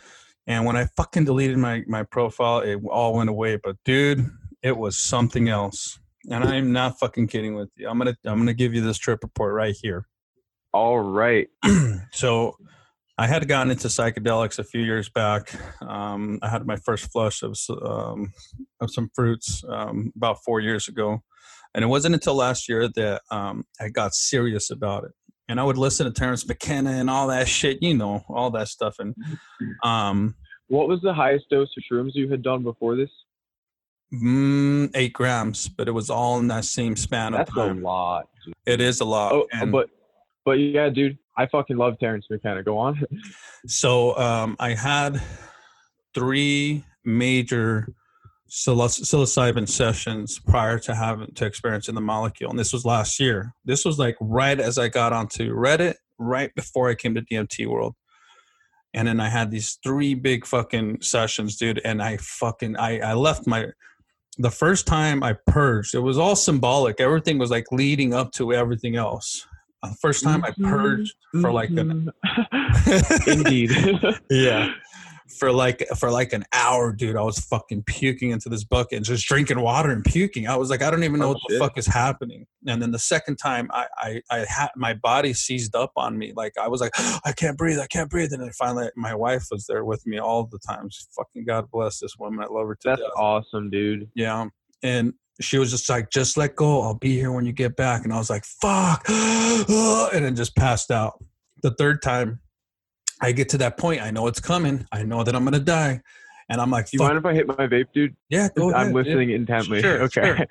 and when I fucking deleted my my profile, it all went away. But dude, it was something else, and I'm not fucking kidding with you. I'm gonna I'm gonna give you this trip report right here. All right. so I had gotten into psychedelics a few years back. Um, I had my first flush of um, of some fruits um, about four years ago, and it wasn't until last year that um, I got serious about it. And I would listen to Terence McKenna and all that shit, you know, all that stuff. And um, What was the highest dose of shrooms you had done before this? Mm, eight grams, but it was all in that same span That's of a time. lot. It is a lot. Oh, and- but but yeah, dude, I fucking love Terence McKenna. Go on. So um, I had three major psiloc- psilocybin sessions prior to having to experiencing the molecule, and this was last year. This was like right as I got onto Reddit, right before I came to DMT World. And then I had these three big fucking sessions, dude. And I fucking I, I left my the first time I purged, it was all symbolic. Everything was like leading up to everything else. Uh, first time I purged for like an Indeed. yeah for like for like an hour dude i was fucking puking into this bucket and just drinking water and puking i was like i don't even know Oh, what the fuck is happening and then the second time i i i had my body seized up on me like i was like i can't breathe i can't breathe and then finally my wife was there with me all the time She's fucking god bless this woman i love her to That's death awesome, dude. yeah. And she was just like, just let go. I'll be here when you get back. And I was like, fuck. And then just passed out. The third time I get to that point, I know it's coming. I know that I'm going to die. And I'm like, you mind if I hit my vape, dude? yeah, go ahead. I'm dude." listening intently. Sure, okay. sure.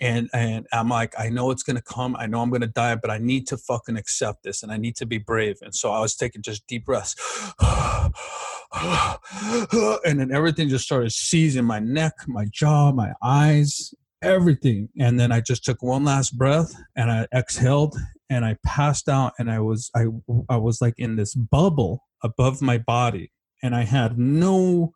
And, and I'm like, I know it's going to come. I know I'm going to die, but I need to fucking accept this and I need to be brave. And so I was taking just deep breaths. and then everything just started seizing my neck, my jaw, my eyes, everything. And then I just took one last breath and I exhaled and I passed out and I was I I was like in this bubble above my body and I had no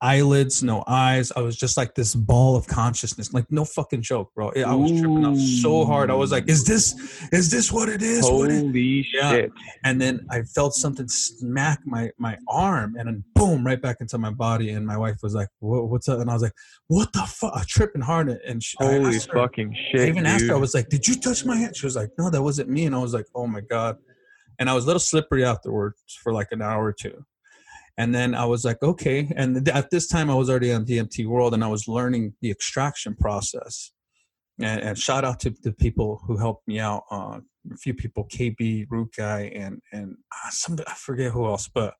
eyelids, no eyes. I was just like this ball of consciousness, like no fucking joke, bro. I was tripping out so hard. I was like, "Is this, is this what it is?" What it-" Holy Yeah. shit! And then I felt something smack my my arm, and then boom, right back into my body. And my wife was like, what, "What's up?" And I was like, "What the fuck?" I tripping hard, and she, I Holy her- fucking I even dude! her, I was like, Did you touch my hand? She was like, No, that wasn't me. And I was like, Oh my God. And I was a little slippery afterwards for like an hour or two. And then I was like, Okay. And at this time, I was already on DMT World and I was learning the extraction process. And, and shout out to the people who helped me out. Uh, a few people, KB, Root Guy, and and uh, some I forget who else. But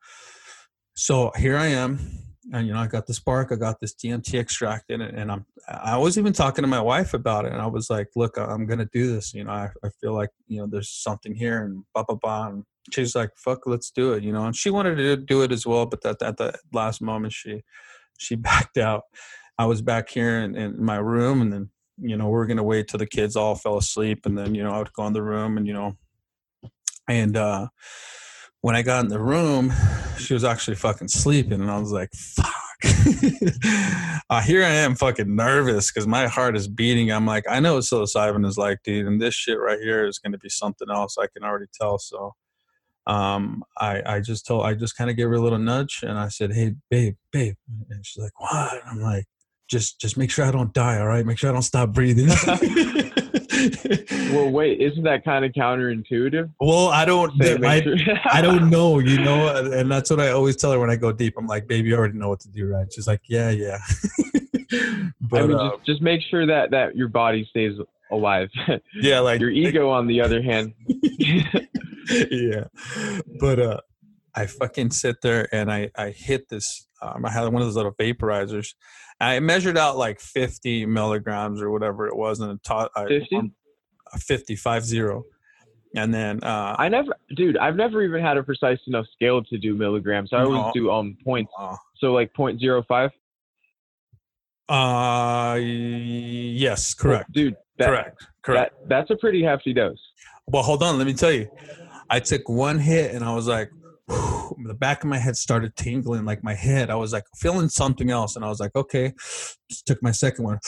so here I am, and you know I got the spark, I got this DMT extracted, and, and I'm I was even talking to my wife about it, and I was like, "Look, I'm gonna do this. You know, I, I feel like you know there's something here, and blah blah blah." And she's like, "Fuck, let's do it." You know, and she wanted to do it as well, but that at the last moment, she she backed out. I was back here in, in my room, and then you know we are gonna wait till the kids all fell asleep, and then you know I would go in the room, and you know, and uh when I got in the room, she was actually fucking sleeping, and I was like, "Fuck." uh, here I am, fucking nervous because my heart is beating. I'm like, I know what psilocybin is like, dude, and this shit right here is going to be something else. I can already tell. So, um, I I just told, I just kind of gave her a little nudge, and I said, "Hey, babe, babe," and she's like, "What?" And I'm like, "Just just make sure I don't die, all right? Make sure I don't stop breathing." Well, wait, isn't that kind of counterintuitive? well, I don't. Say, I, sure- I don't know, you know, and, that's what I always tell her when I go deep. I'm like, baby, you already know what to do, right? She's like, yeah, yeah. but I mean, uh, just, just make sure that that your body stays alive. yeah, like your ego, on the other hand, yeah, but uh, I fucking sit there and I I hit this. Um, I had one of those little vaporizers. I measured out like 50 milligrams or whatever it was, and it taught I, 50? um, 50, five zero. And then uh, I never, dude, I've never even had a precise enough scale to do milligrams. I No. always do um points, uh, so like point zero five. uh, yes, correct, dude. That, correct, correct. That that's a pretty hefty dose. Well, hold on. Let me tell you. I took one hit and I was like, the back of my head started tingling, like my head. I was like feeling something else, and I was like, okay. Just took my second one,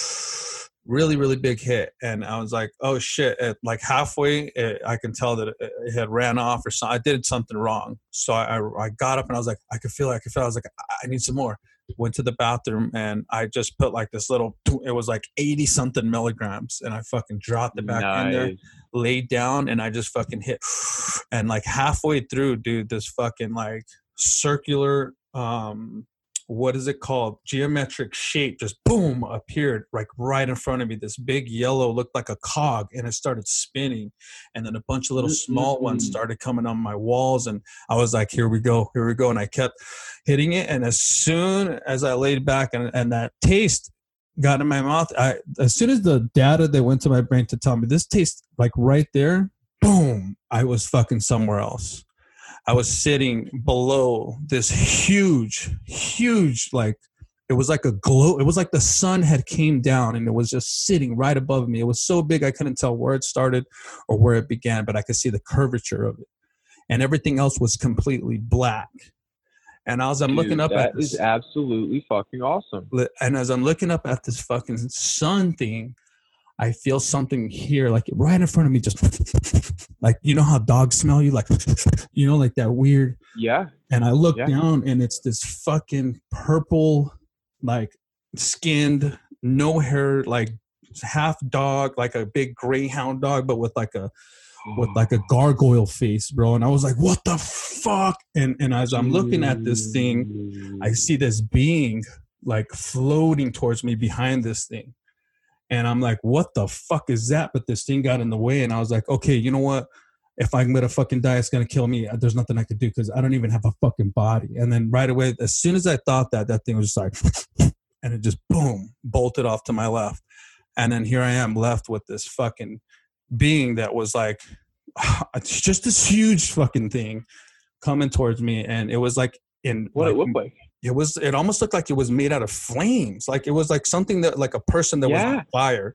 really, really big hit, and I was like, oh shit! At like halfway, it, I can tell that it, it had ran off or something. I did something wrong, so I, I I got up and I was like, I could feel it. I could feel. It. I was like, I need some more. Went to the bathroom and I just put like this little. It was like eighty something milligrams, and I fucking dropped it back in there laid down and I just fucking hit and like halfway through, dude, this fucking like circular um what is it called? Geometric shape just boom appeared like right in front of me. This big yellow looked like a cog and it started spinning. And then a bunch of little small ones mm-hmm. started coming on my walls. And I was like, here we go, here we go. And I kept hitting it. And as soon as I laid back and, and that taste got in my mouth, I as soon as the data that went to my brain to tell me this tastes like right there, boom, I was fucking somewhere else. I was sitting below this huge, huge, like it was like a glow. It was like the sun had came down and it was just sitting right above me. It was so big I couldn't tell where it started or where it began, but I could see the curvature of it. And everything else was completely black. And as I'm looking up at this, is absolutely fucking awesome. and as I'm looking up at this fucking sun thing, I feel something here, like right in front of me, just like you know how dogs smell you, like you know, like that weird. Yeah, And I look Yeah. down, and it's this fucking purple, like skinned, no hair, like half dog, like a big greyhound dog, but with like a with like a gargoyle face, bro. And I was like, what the fuck? And and as I'm looking at this thing, I see this being like floating towards me behind this thing. And I'm like, what the fuck is that? But this thing got in the way. And I was like, okay, you know what? If I'm gonna fucking die, it's gonna kill me. Uh, there's nothing I could do because I don't even have a fucking body. And then right away, as soon as I thought that, that thing was just like, and it just boom, bolted off to my left. And then here I am left with this fucking being that was like, it's just this huge fucking thing coming towards me. And it was like in what like, it looked like. It was it almost looked like it was made out of flames. Like it was like something that like a person that was on fire.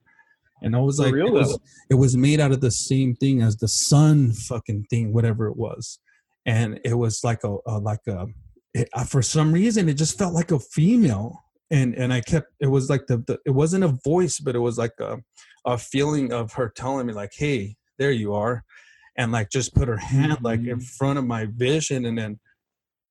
And i was like real, it, was, it was made out of the same thing as the sun fucking thing whatever it was. And it was like a, a like a it, for some reason it just felt like a female. And and i kept it was like the, the it wasn't a voice but it was like a, a feeling of her telling me like hey there you are. And like just put her hand like in Mm-hmm. front of my vision and then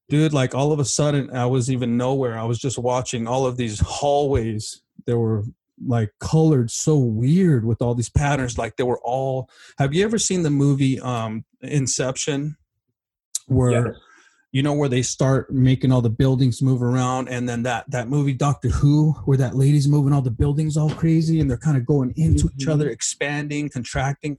dude like all of a sudden i was even nowhere i was just watching all of these hallways that were like colored so weird with all these patterns like they were all have you ever seen the movie um inception where Yes. you know where they start making all the buildings move around and then that that movie doctor who where that lady's moving all the buildings all crazy and they're kind of going into each Mhm. other expanding contracting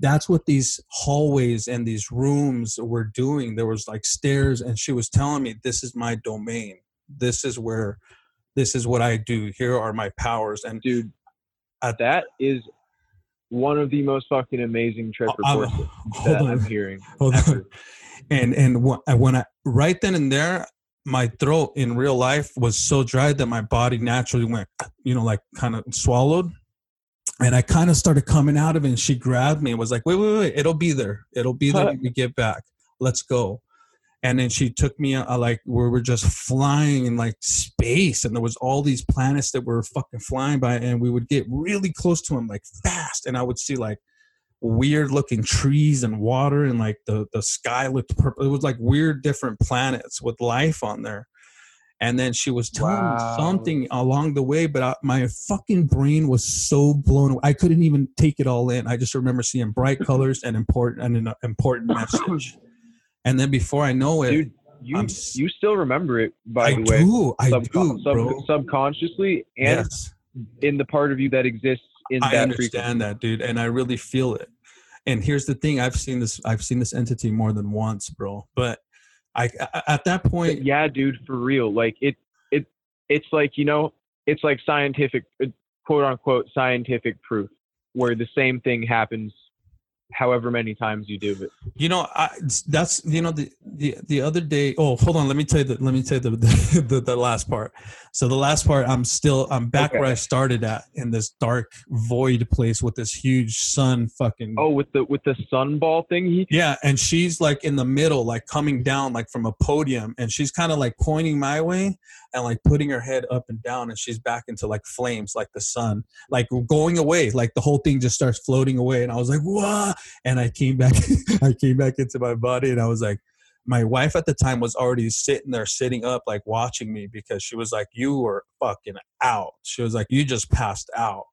that's what these hallways and these rooms were doing there was like stairs and she was telling me this is my domain this is where this is what i do here are my powers and dude. At- that is one of the most fucking amazing trip reports hold that on. I'm hearing. Hold on. and and and when I right then and there, my throat in real life was so dry that my body naturally went, you know, like kind of swallowed, and I kind of started coming out of it. And she grabbed me and was like, "Wait, wait, wait! It'll be there. It'll be there when we get back. Let's go." And then she took me uh, like we were just flying in like space, and there was all these planets that were fucking flying by, and we would get really close to them like fast, and I would see like weird looking trees and water and like the the sky looked purple it was like weird different planets with life on there and then she was telling Wow. me something along the way but I, my fucking brain was so blown away i couldn't even take it all in i just remember seeing bright colors and important and an uh, important message and then before i know it dude. you I'm, you still remember it, by i the way, do i subcon- do uh, sub- bro subconsciously and yes in the part of you that exists in I that understand that, dude, and I really feel it. And here's the thing: I've seen this. I've seen this entity more than once, bro. But I, I- at that point, yeah, dude, for real. Like it, it, it's like you know, it's like scientific, uh, quote unquote, scientific proof, where the same thing happens, however many times you do it. you know, I, that's you know the, the the other day. Oh, hold on. Let me tell you the let me tell you the the, the, the last part. So the last part, I'm still I'm back Okay. where I started at in this dark void place with this huge sun fucking Oh, with the with the sunball thing, he Yeah, and she's like in the middle, like coming down, like from a podium, and she's kind of like pointing my way and like putting her head up and down, and she's back into like flames, like the sun, like going away, like the whole thing just starts floating away, and I was like, "What?" And I came back, I came back into my body, and I was like, my wife at the time was already sitting there, sitting up, like watching me because she was like, "You were fucking out." She was like, "You just passed out,"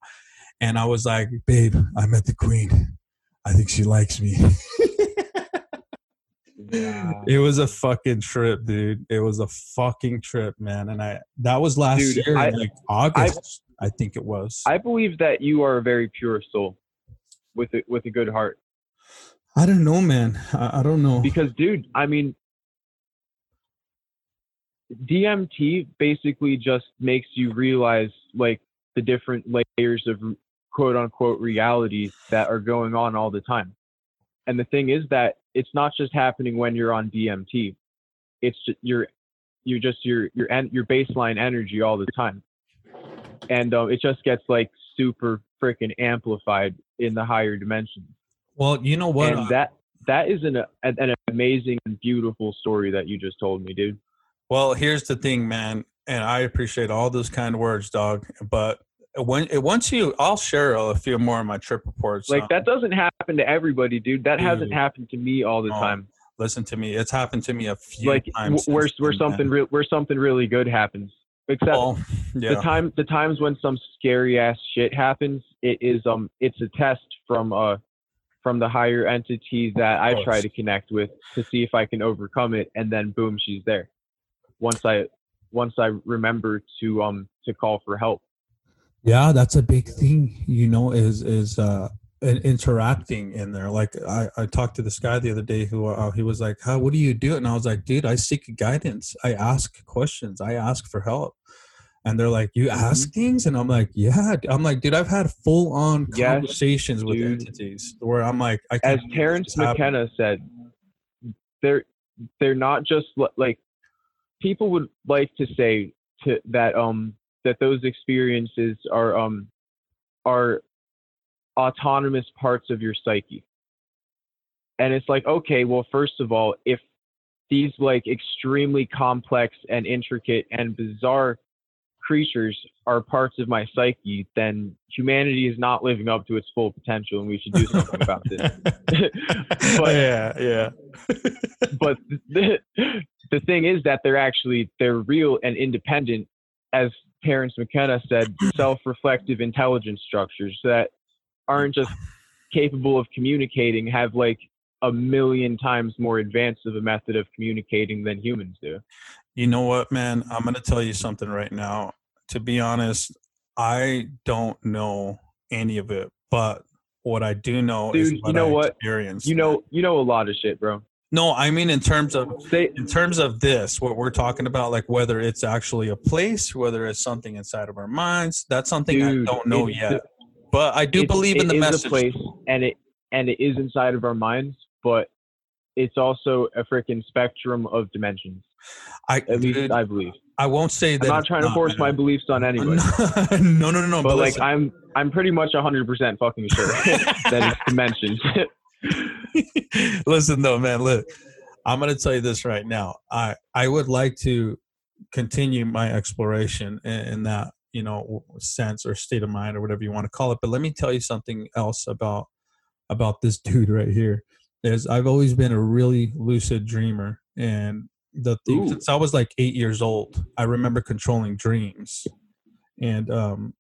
and I was like, "Babe, I met the queen. I think she likes me." It was a fucking trip, dude. It was a fucking trip, man. And I that was last Dude, year, I- like August, I, think it was. I, I believe that you are a very pure soul, with a, with a good heart. I don't know, man. I, I don't know. Because, dude, I mean, DMT basically just makes you realize like the different layers of quote unquote reality that are going on all the time. And the thing is that it's not just happening when you're on DMT. It's just your you're just your your your baseline energy all the time. And um, it just gets like super freaking amplified in the higher dimensions well, you know what? and that that is an, an amazing and beautiful story that you just told me, dude. well, here's the thing, man. And I appreciate all those kind words, dog. But when once you, I'll share a few more of my trip reports. Like um, that doesn't happen to everybody, dude. That hasn't happened to me all the No, time. Listen to me. It's happened to me a few Like times. where where something real where something really good happens. Except Oh, yeah. the time the times when some scary ass shit happens, it is um it's a test from uh from the higher entity that I try to connect with to see if I can overcome it, and then boom, she's there. Once I once I remember to um to call for help. yeah that's a big thing you know is is uh in- interacting in there. Like i i talked to this guy the other day who uh, he was like how what do you do? And i was like dude i seek guidance. I ask questions. I ask for help. And they're like you ask things? And i'm like yeah i'm like dude i've had full on Yes, conversations with entities where i'm like i as Terence. McKenna said, they're they're not just like people would like to say to that um that those experiences are um are autonomous parts of your psyche. And it's like, okay, well, first of all, if these like extremely complex and intricate and bizarre creatures are parts of my psyche, then humanity is not living up to its full potential, and we should do something about this. but yeah, yeah. but the, the thing is that they're actually they're real and independent, as Terence McKenna said, self-reflective intelligence structures that aren't just capable of communicating, have like a million times more advanced of a method of communicating than humans do. You know what, man? I'm going to tell you something right now. To be honest, I don't know any of it, but what I do know Dude, is you know I what? experienced. You know, you know a lot of shit, bro. No, I mean in terms of Say, in terms of this, what we're talking about, like whether it's actually a place, whether it's something inside of our minds, that's something Dude, I don't know yet. But I do believe in the is message. a place, and it and it is inside of our minds, but it's also a freaking spectrum of dimensions. I, At least dude, I believe. I won't say that. I'm not trying to force my beliefs on anyone, no, no, no, no. but like listen. I'm I'm pretty much 100% fucking sure that it's dimensions. Listen though, man, look. I'm gonna tell you this right now. I I would like to continue my exploration in, in that you know sense or state of mind or whatever you want to call it. But let me tell you something else about about this dude right here. Is I've always been a really lucid dreamer, and the thing Ooh. since I was like eight years old, I remember controlling dreams, and um,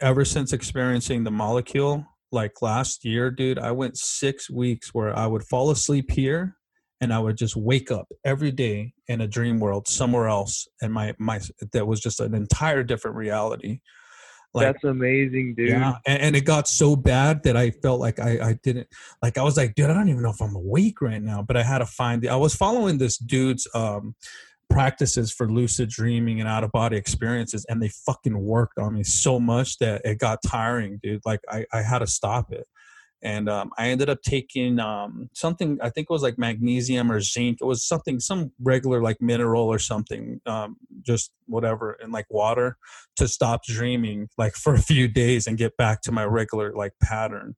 ever since experiencing the molecule, like last year, dude, I went six weeks where I would fall asleep here and I would just wake up every day in a dream world somewhere else, and my my that was just an entire different reality. Like That's amazing, dude. yeah, and, and it got so bad that I felt like I I didn't like I was like, dude, I don't even know if I'm awake right now. But I had to find. The, I was following this dude's um practices for lucid dreaming and out of body experiences, and they fucking worked on me so much that it got tiring, dude. Like I I had to stop it and um, I ended up taking um, something. I think it was like magnesium or zinc. It was something, some regular like mineral or something, um, just whatever, and like water to stop dreaming like for a few days and get back to my regular like pattern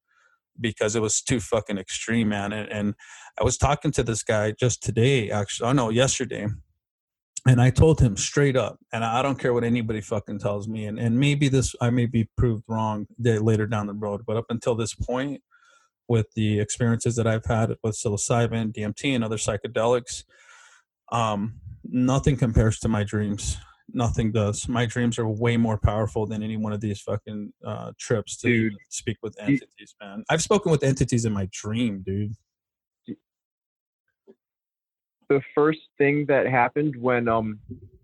because it was too fucking extreme, man. And, and I was talking to this guy just today, actually. Oh no, yesterday. And I told him straight up, and I don't care what anybody fucking tells me, and, and maybe this I may be proved wrong later down the road, but up until this point, with the experiences that I've had with psilocybin, DMT, and other psychedelics, um, nothing compares to my dreams. Nothing does. My dreams are way more powerful than any one of these fucking uh, trips to Dude. speak with entities, man. I've spoken with entities in my dream, dude. the first thing that happened when um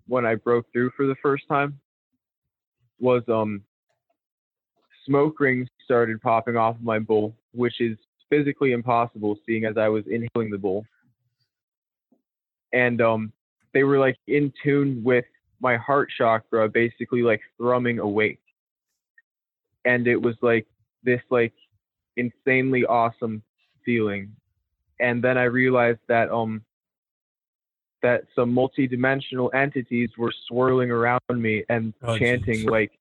when I broke through for the first time was um smoke rings started popping off of my bowl, which is physically impossible seeing as I was inhaling the bowl. And um they were like in tune with my heart chakra basically like thrumming awake. And it was like this like insanely awesome feeling. And then I realized that um that some multi-dimensional entities were swirling around me and Oh, chanting jeez. like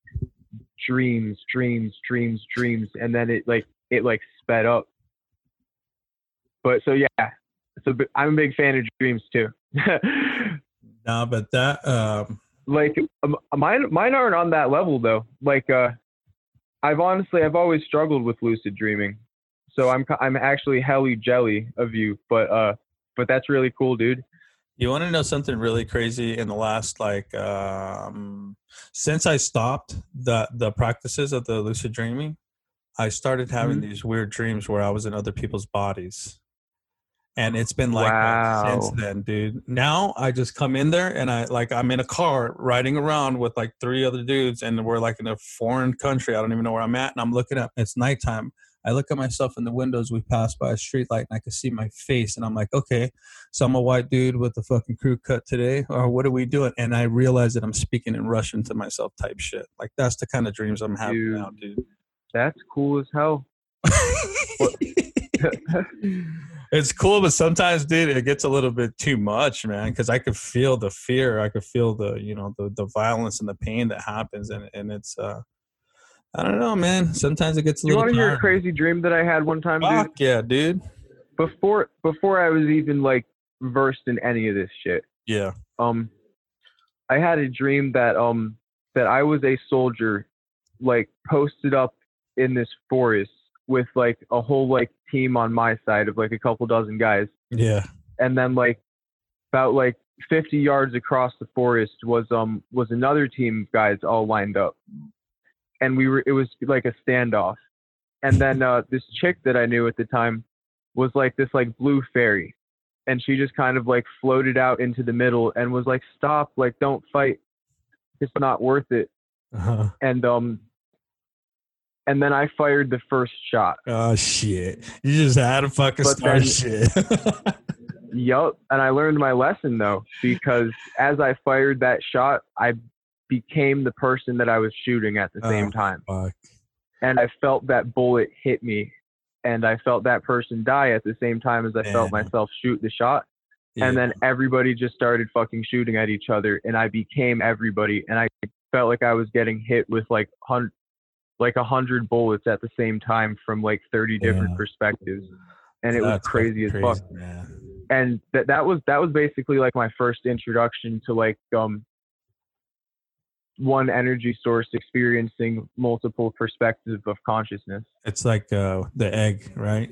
dreams dreams dreams dreams and then it like it like sped up. But so yeah. So I'm a big fan of dreams too. No, but that um, like um, mine mine aren't on that level though. Like uh i've honestly i've always struggled with lucid dreaming. So i'm i'm actually helly jelly of you but uh but that's really cool dude. You want to know something really crazy? In the last like um, since I stopped the the practices of the lucid dreaming, I started having Mhm. these weird dreams where I was in other people's bodies, and it's been like that since then, dude. Now I just come in there and I like I'm in a car riding around with like three other dudes, and we're like in a foreign country. I don't even know where I'm at, and I'm looking up. It's nighttime. I look at myself in the windows. We pass by a street light, and I can see my face, and I'm like, okay, so I'm a white dude with a fucking crew cut today, or what are we doing? And I realize that I'm speaking in Russian to myself, type shit. Like that's the kind of dreams I'm having Dude. now, dude. That's cool as hell it's cool, but sometimes, dude, it gets a little bit too much, man. Because I could feel the fear, I could feel the, you know, the the violence and the pain that happens, and and it's, uh I don't know, man. Sometimes it gets a you little. want to hear a crazy dream that i had one time dude yeah, dude. before before I was even like versed in any of this shit. Yeah. Um, I had a dream that um that I was a soldier, like posted up in this forest with like a whole like team on my side of like a couple dozen guys, Yeah. and then like about like 50 yards across the forest was um was another team of guys all lined up, and we were it was like a standoff, and then uh, this chick that I knew at the time was like this like blue fairy, and she just kind of like floated out into the middle and was like stop like don't fight, it's not worth it, Uh-huh. and um and then I fired the first shot. Oh shit! You just had to fucking But start then- shit. Yup. And I learned my lesson though, because as I fired that shot, I became the person that I was shooting at the same Oh, time. Fuck. And I felt that bullet hit me. And I felt that person die at the same time as I felt myself shoot the shot. Yeah. And then everybody just started fucking shooting at each other. And I became everybody. And I felt like I was getting hit with like hundred, like a hundred bullets at the same time from like 30 different Yeah. perspectives. And it was That's crazy as fuck man. and that that was that was basically like my first introduction to like um one energy source experiencing multiple perspectives of consciousness It's like uh, the egg, right?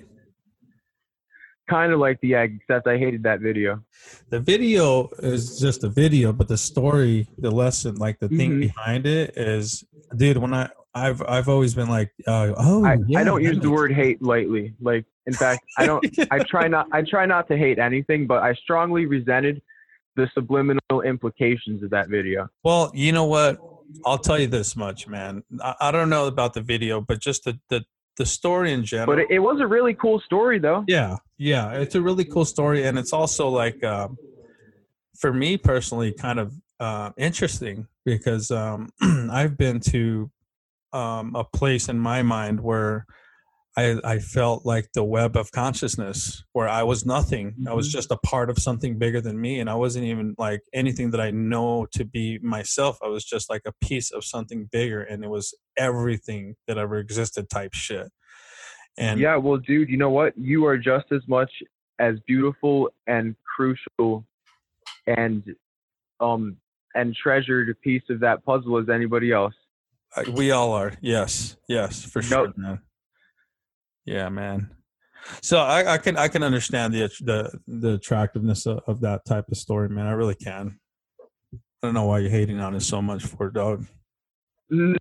kind of like the egg except i hated that video The video is just a video, but the story, the lesson, like the thing Mhm. behind it is, dude. When I, I've, I've always been like, uh, oh, I, yeah, I don't use the word hate lightly like in fact i don't i try not i try not to hate anything but i strongly resented the subliminal implications of that video Well, you know what? I'll tell you this much, man. I, I don't know about the video, but just the the, the story in general. but it, it was a really cool story though yeah, yeah, it's a really cool story, and it's also like, um, for me personally, kind of uh, interesting because um, I've been to um, a place in my mind where I, I felt like the web of consciousness where I was nothing. I was Mhm. just a part of something bigger than me. And I wasn't even like anything that I know to be myself. I was just like a piece of something bigger. And it was everything that ever existed type shit. And yeah, well, dude, you know what? You are just as much as beautiful and crucial and um and treasured piece of that puzzle as anybody else. Uh, we all are. Yes. Yes, for sure, Nope. man. Yeah, man. So I, I can I can understand the the the attractiveness of, of that type of story, man. I really can. I don't know why you're hating on it so much for it, dog. Mm,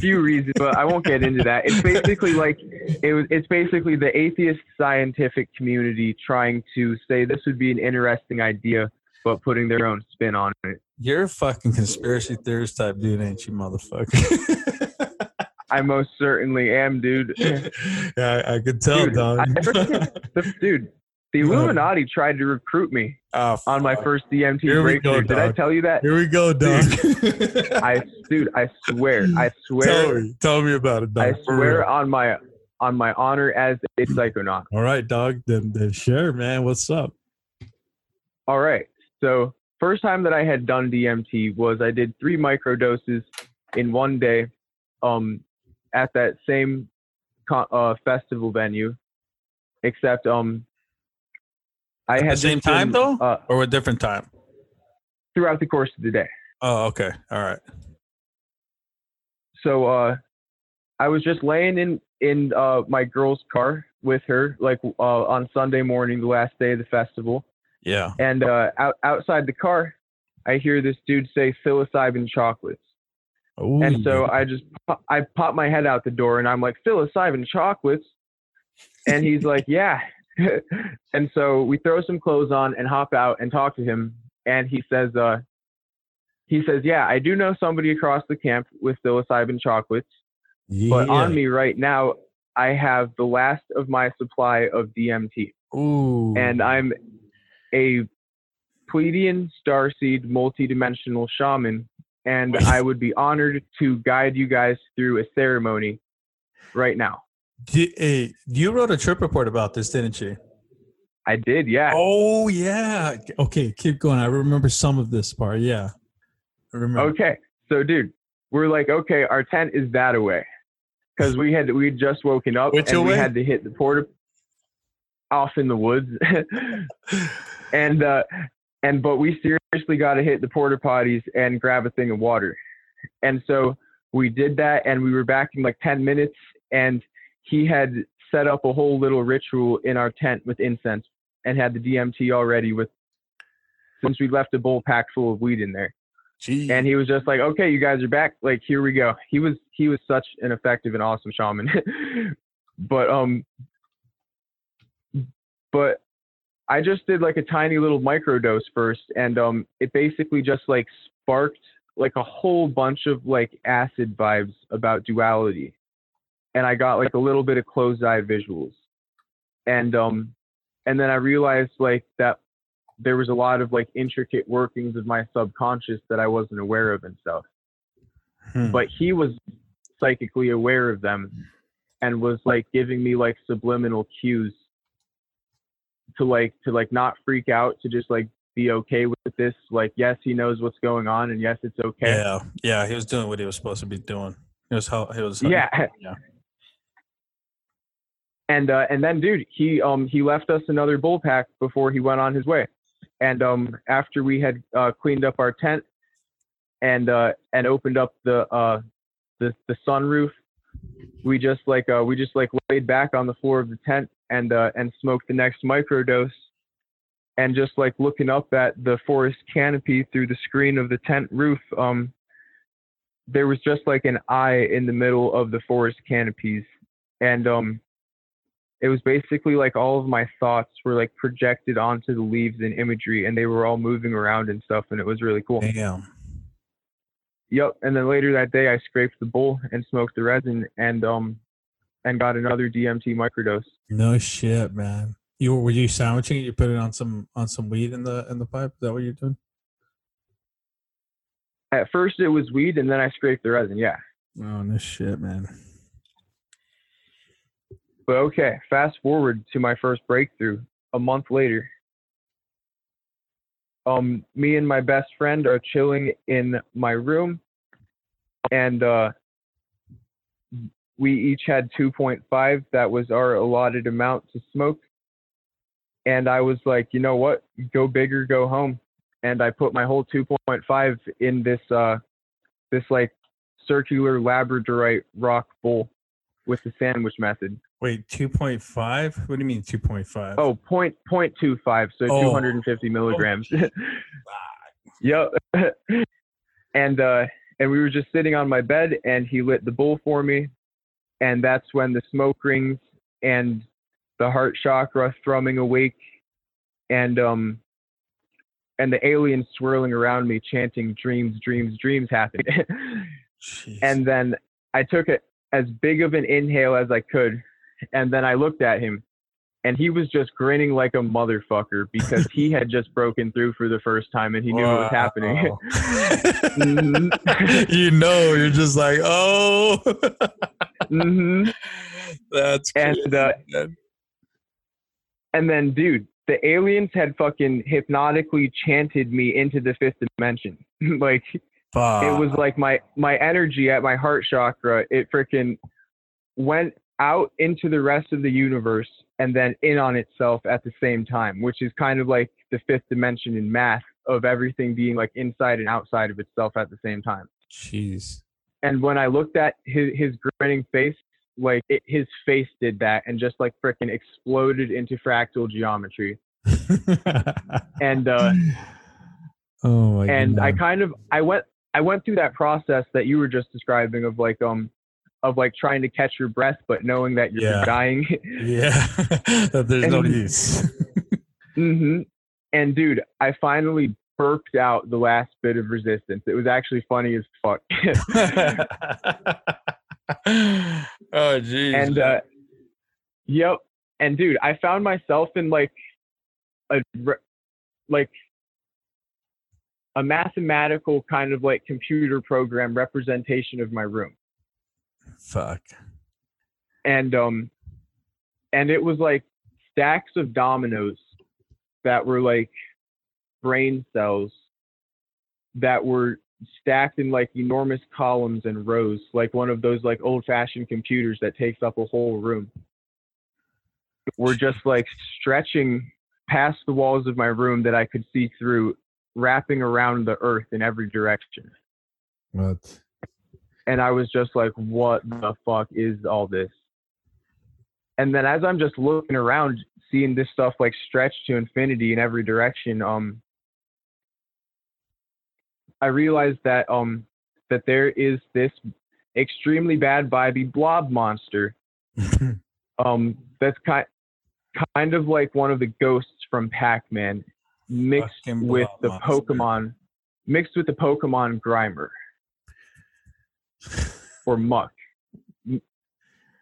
Few reasons, but I won't get into that. It's basically like it was. It's basically the atheist scientific community trying to say this would be an interesting idea, but putting their own spin on it. You're a fucking conspiracy theorist type dude, ain't you, motherfucker? I most certainly am, dude. yeah, I, I could tell, Dude, dog. I- The- dude, the Illuminati tried to recruit me oh, on my first DMT Here breakthrough. go, Did I tell you that? Here we go, dog. I, dude, I swear, I swear. tell me, tell me about it, dog. I swear on my on my honor as a psychonaut. All right, dog. Then, then share, man. What's up? All right. So first time that I had done DMT was I did three micro doses in one day, um, at that same con- uh, festival venue, except um, I At had the same just been, time, though? uh, Or a different time? throughout the course of the day. Oh, okay. All right. So uh, I was just laying in in uh, my girl's car with her, like uh, on Sunday morning, the last day of the festival. Yeah. And uh, out, outside the car, I hear this dude say psilocybin chocolates. Ooh, And so I just pop, I pop my head out the door and I'm like psilocybin chocolates, and he's like, yeah. and so we throw some clothes on and hop out and talk to him, and he says, uh, he says, yeah, I do know somebody across the camp with psilocybin chocolates, but on me right now I have the last of my supply of DMT, Ooh. and I'm a Pleiadian starseed multidimensional shaman, and I would be honored to guide you guys through a ceremony right now. D- hey, you wrote a trip report about this, didn't you? I did, yeah. Oh, yeah. Okay, keep going. I remember some of this part. Yeah. I remember. Okay, so dude, we're like, okay, our tent is that away, because we had we had just woken up Which and we had to hit the porta off in the woods. and uh, and but we seriously got to hit the porta potties and grab a thing of water, and so we did that, and we were back in like ten minutes, and he had set up a whole little ritual in our tent with incense and had the DMT already with since we left a bowl packed full of weed in there. Gee. And he was just like, "Okay, you guys are back. Like, here we go." He was he was such an effective and awesome shaman. but um, but I just did like a tiny little microdose first, and um, it basically just like sparked like a whole bunch of like acid vibes about duality, and I got like a little bit of closed eye visuals, and um, and then I realized like that there was a lot of like intricate workings of my subconscious that I wasn't aware of and stuff. Hmm. But he was psychically aware of them and was like giving me like subliminal cues to like to like not freak out to just like be okay with this like yes he knows what's going on and yes it's okay Yeah, yeah, he was doing what he was supposed to be doing. He was how he was. yeah Yeah. and uh and then dude he um he left us another bull pack before he went on his way and um after we had uh cleaned up our tent and uh and opened up the uh the the sunroof we just like uh we just like laid back on the floor of the tent and uh and smoked the next microdose. And just like looking up at the forest canopy through the screen of the tent roof um there was just like an eye in the middle of the forest canopies. And um it was basically like all of my thoughts were like projected onto the leaves and imagery and they were all moving around and stuff and it was really cool. Damn. yep and then later that day i scraped the bowl and smoked the resin and um and got another dmt microdose No shit, man. You were you sandwiching it? You put it on some on some weed in the in the pipe. Is that what you're doing? at first it was weed and then i scraped the resin yeah Oh no shit, man. but okay fast forward to my first breakthrough a month later um me and my best friend are chilling in my room and uh we each had 2.5 that was our allotted amount to smoke and i was like you know what go big or go home and i put my whole 2.5 in this uh this like circular labradorite rock bowl with the sandwich method Wait, two point five? What do you mean two point five? Oh, point point two five, so Oh. 250 milligrams. yep. and uh, and we were just sitting on my bed, and he lit the bowl for me, and that's when the smoke rings and the heart chakra thrumming awake, and um, and the aliens swirling around me chanting dreams, dreams, dreams happened. And then I took it as big of an inhale as I could, and then I looked at him, and he was just grinning like a motherfucker because he had just broken through for the first time and he knew what was happening. Mhm. you know, you're just like, oh, hmm that's And, uh. And then, dude, the aliens had fucking hypnotically chanted me into the fifth dimension. like Fuck. it was like my my energy at my heart chakra. It freaking went out into the rest of the universe and then in on itself at the same time, which is kind of like the fifth dimension in math of everything being like inside and outside of itself at the same time. Jeez. And when I looked at his his grinning face, like it, his face did that and just like freaking exploded into fractal geometry. And uh oh my and I kind of I went I went through that process that you were just describing of like um of like trying to catch your breath but knowing that you're Yeah. dying. yeah, that there's no use. mm-hmm. And dude, I finally burped out the last bit of resistance. It was actually funny as fuck. oh jeez. and uh yep. And dude, I found myself in like a like a mathematical kind of like computer program representation of my room. fuck. and um and it was like stacks of dominoes that were like brain cells that were stacked in like enormous columns and rows like one of those like old fashioned computers that takes up a whole room we're just like stretching past the walls of my room that I could see through, wrapping around the earth in every direction. What? And I was just like, what the fuck is all this? And then as I'm just looking around, seeing this stuff like stretch to infinity in every direction, um, I realized that um that there is this extremely bad vibey blob monster um that's kind kind of like one of the ghosts from Pac-Man mixed with the monster. Pokemon mixed with the Pokemon Grimer or Muk.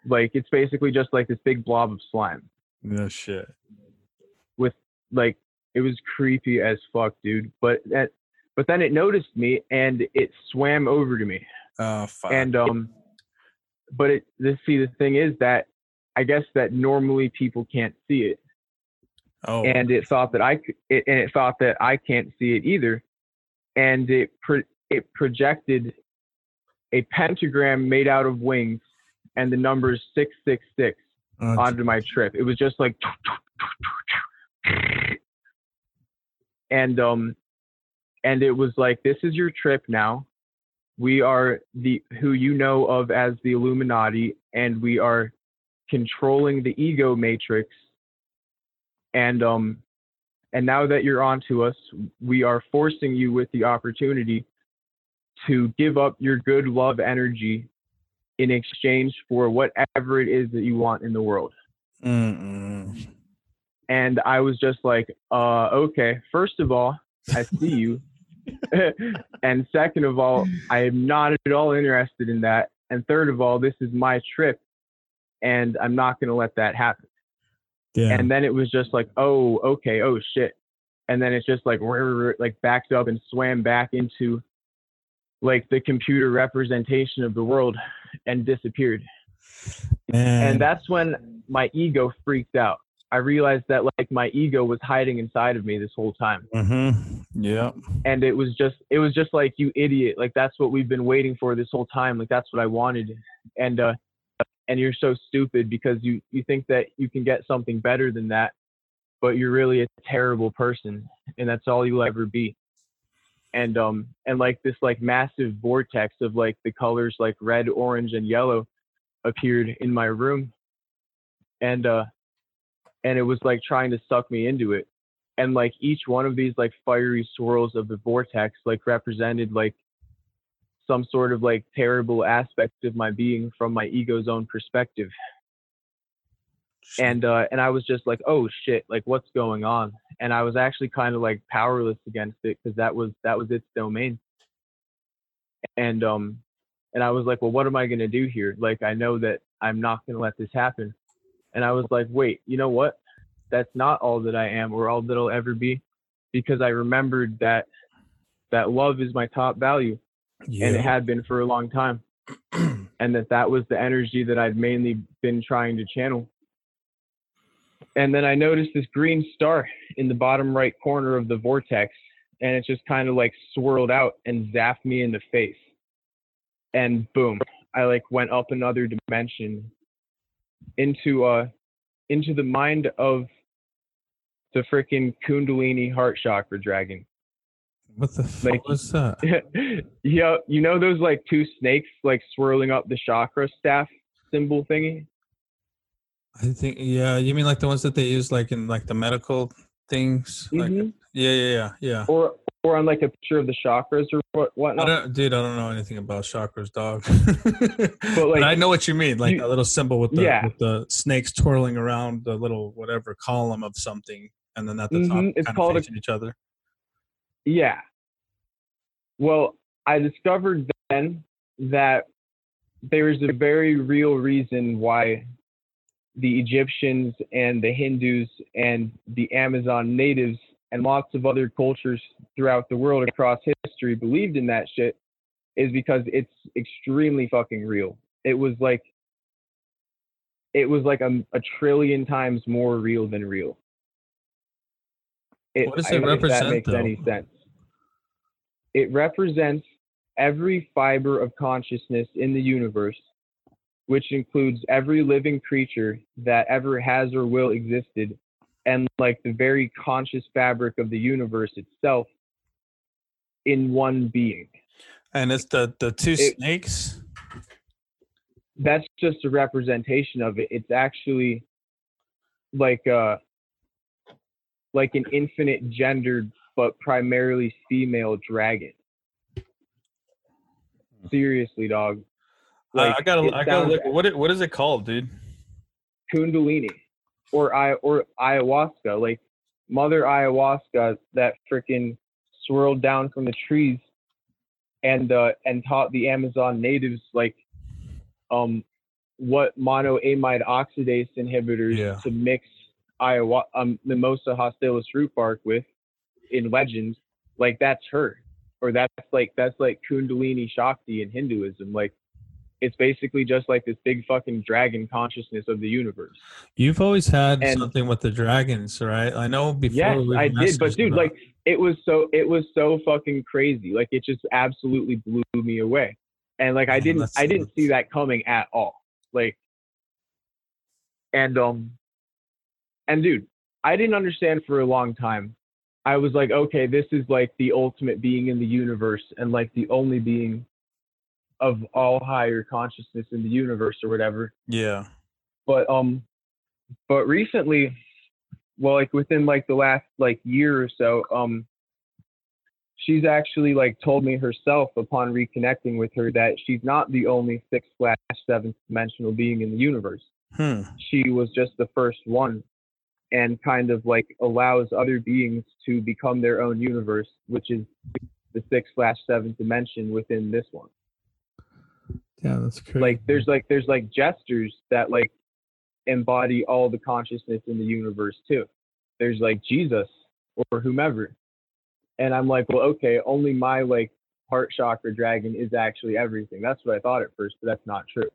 Like it's basically just like this big blob of slime. no shit. With like it was creepy as fuck, dude. But that but then it noticed me and it swam over to me. Oh fuck. and um but it the see the thing is that i guess that normally people can't see it oh. and it thought that i could it, and it thought that i can't see it either and it pro, it projected a pentagram made out of wings and the numbers 666 oh, onto my trip it was just like and um and it was like this is your trip now we are the who you know of as the illuminati and we are controlling the ego matrix and um and now that you're onto us we are forcing you with the opportunity to give up your good love energy in exchange for whatever it is that you want in the world Mm-mm. and I was just like, uh, okay, first of all, I see you. and second of all, I am not at all interested in that. And third of all, this is my trip and I'm not going to let that happen. Yeah. And then it was just like, oh, okay, oh shit. And then it's just like, like backed up and swam back into like the computer representation of the world and disappeared Man. and that's when my ego freaked out. I realized that like my ego was hiding inside of me this whole time. Mm-hmm. Yeah. And it was just it was just like you idiot, like that's what we've been waiting for this whole time. Like that's what I wanted. And uh and you're so stupid because you you think that you can get something better than that, but you're really a terrible person and that's all you'll ever be. And um and like this like massive vortex of like the colors like red, orange and yellow appeared in my room and uh and it was like trying to suck me into it. And like each one of these like fiery swirls of the vortex like represented like some sort of like terrible aspect of my being from my ego's own perspective. And uh and i was just like oh shit like what's going on? And i was actually kind of like powerless against it because that was that was its domain. And um and i was like well what am i going to do here? Like i know that i'm not going to let this happen and i was like wait you know what that's not all that i am or all that i'll ever be because i remembered that that love is my top value yeah. and it had been for a long time and that that was the energy that I'd mainly been trying to channel. And then I noticed this green star in the bottom right corner of the vortex, and it just kind of like swirled out and zapped me in the face. And boom, I like went up another dimension into uh into the mind of the freaking Kundalini heart chakra dragon. what the fuck like- was that? yeah, you know those like two snakes like swirling up the chakra staff symbol thingy? I think yeah. You mean like the ones that they use like in like the medical things? Like, Mhm. yeah, yeah, yeah, yeah. Or or on like a picture of the chakras or what I whatnot. don't, dude. I don't know anything about chakras, dog. But but like I know what you mean, like you- a little symbol with the Yeah. with the snakes twirling around the little whatever column of something, and then at the top, Mhm, it's kind called of facing each other. Yeah. Well, I discovered then that there's a very real reason why the Egyptians and the Hindus and the Amazon natives and lots of other cultures throughout the world across history believed in that shit is because it's extremely fucking real. It was like it was like a, a trillion times more real than real. What does it if represent, That makes though? any sense. It represents every fiber of consciousness in the universe, which includes every living creature that ever has or will existed, and like the very conscious fabric of the universe itself in one being. And it's the the two It- snakes. That's just a representation of it. It's actually like uh like an infinite gendered but primarily female dragon. Seriously, dog. I, Like, I gotta I gotta look. What it, what is it called, dude? Kundalini or I or ayahuasca, like Mother Ayahuasca that freaking swirled down from the trees and uh and taught the Amazon natives like um what monoamine oxidase inhibitors Yeah. to mix ayahuasca um mimosa hostilis root bark with in legends like that's her or that's like that's like kundalini shakti in hinduism like it's basically just like this big fucking dragon consciousness of the universe You've always had And- something with the dragons, right? I know before. Yes, I did, but dude, about- like it was so it was so fucking crazy. Like it just absolutely blew me away. And like I didn't I didn't see that coming at all. Like and um and dude, I didn't understand for a long time. I was like, okay, this is like the ultimate being in the universe and like the only being of all higher consciousness in the universe or whatever. Yeah, but um but recently well like within like the last like year or so um she's actually like told me herself upon reconnecting with her that she's not the only sixth slash seventh dimensional being in the universe. Hmm. she was just the first one and kind of like allows other beings to become their own universe which is the sixth slash seventh dimension within this one yeah, that's crazy. like there's like there's like gestures that like embody all the consciousness in the universe too there's like jesus or whomever and i'm like well okay only my like heart chakra dragon is actually everything that's what i thought at first but that's not true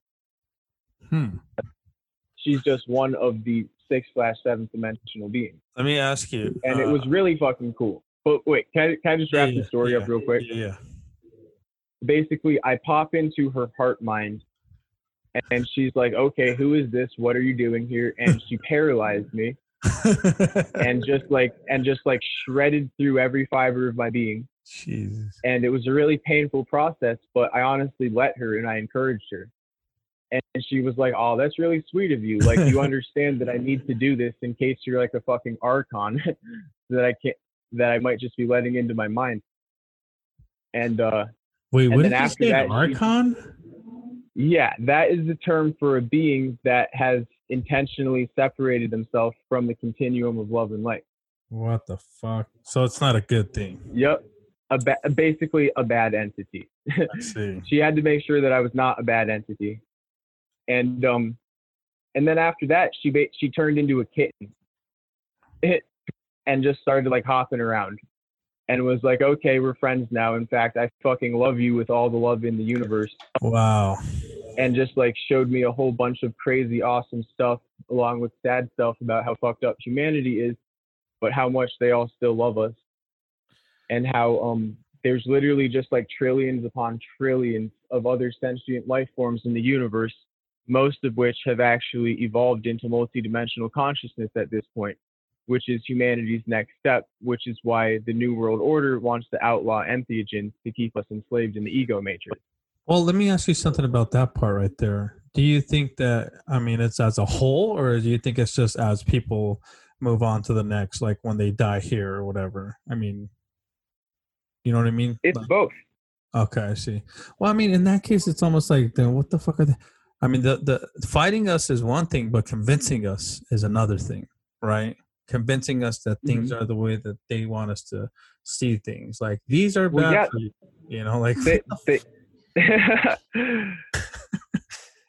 hmm. she's just one of the six slash seventh dimensional beings Let me ask you. and it uh, was really fucking cool but wait can I, can I just wrap yeah, the story yeah, up real quick yeah. Basically I pop into her heart mind and she's like, Okay, who is this? What are you doing here? And she paralyzed me and just like and just like shredded through every fiber of my being. Jesus. And it was a really painful process, but I honestly let her and I encouraged her. And she was like, Oh, that's really sweet of you. Like you understand that I need to do this in case you're like a fucking archon that I can't that I might just be letting into my mind. And uh Wait, And what did you say? that, archon? Yeah, that is the term for a being that has intentionally separated themselves from the continuum of love and light. What the fuck? So it's not a good thing. Yep. A ba- basically a bad entity. I see. she had to make sure that I was not a bad entity. And um and then after that she ba- she turned into a kitten. It, and just started like hopping around and was like, "Okay, we're friends now. In fact, I fucking love you with all the love in the universe." Wow. and just like showed me a whole bunch of crazy awesome stuff along with sad stuff about how fucked up humanity is but how much they all still love us and how um there's literally just like trillions upon trillions of other sentient life forms in the universe most of which have actually evolved into multidimensional consciousness at this point which is humanity's next step which is why the new world order wants to outlaw entheogens to keep us enslaved in the ego matrix Well, let me ask you something about that part right there. Do you think that I mean it's as a whole, or do you think it's just as people move on to the next, like when they die here or whatever? I mean, you know what I mean? it's Like- both Okay, I see. Well, I mean, in that case, it's almost like, then what the fuck are they? I mean, the the fighting us is one thing, but convincing us is another thing, right? Convincing us that things are the way that they want us to see things. Like these are Well, bad yeah. for you. You know, like they, they,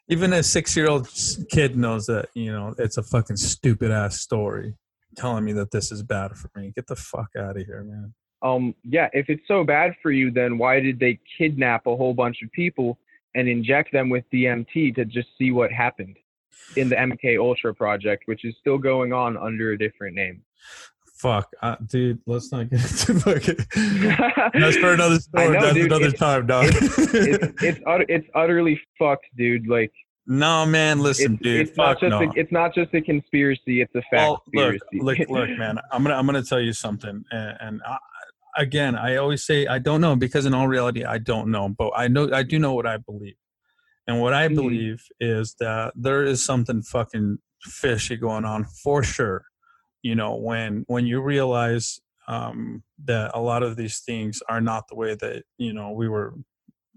even a six-year-old kid knows that you know it's a fucking stupid ass story telling me that this is bad for me. Get the fuck out of here, man. um, yeah, if it's so bad for you, then why did they kidnap a whole bunch of people and inject them with DMT to just see what happened in the MK Ultra project, which is still going on under a different name? Fuck, uh, dude. Let's not get into fucking. That's for another story. know, That's dude. another It's- time, dog. it's it's, ut- it's utterly fucked, dude. Like No, man, listen, it's, dude. it's not fuck just no. a, it's not just a conspiracy; it's a fact well, look, look, look, man. I'm gonna I'm gonna tell you something, and, and I, again, I always say I don't know because in all reality, I don't know, but I know I do know what I believe, and what I Mhm. believe is that there is something fucking fishy going on for sure. You know, when when you realize um, that a lot of these things are not the way that you know we were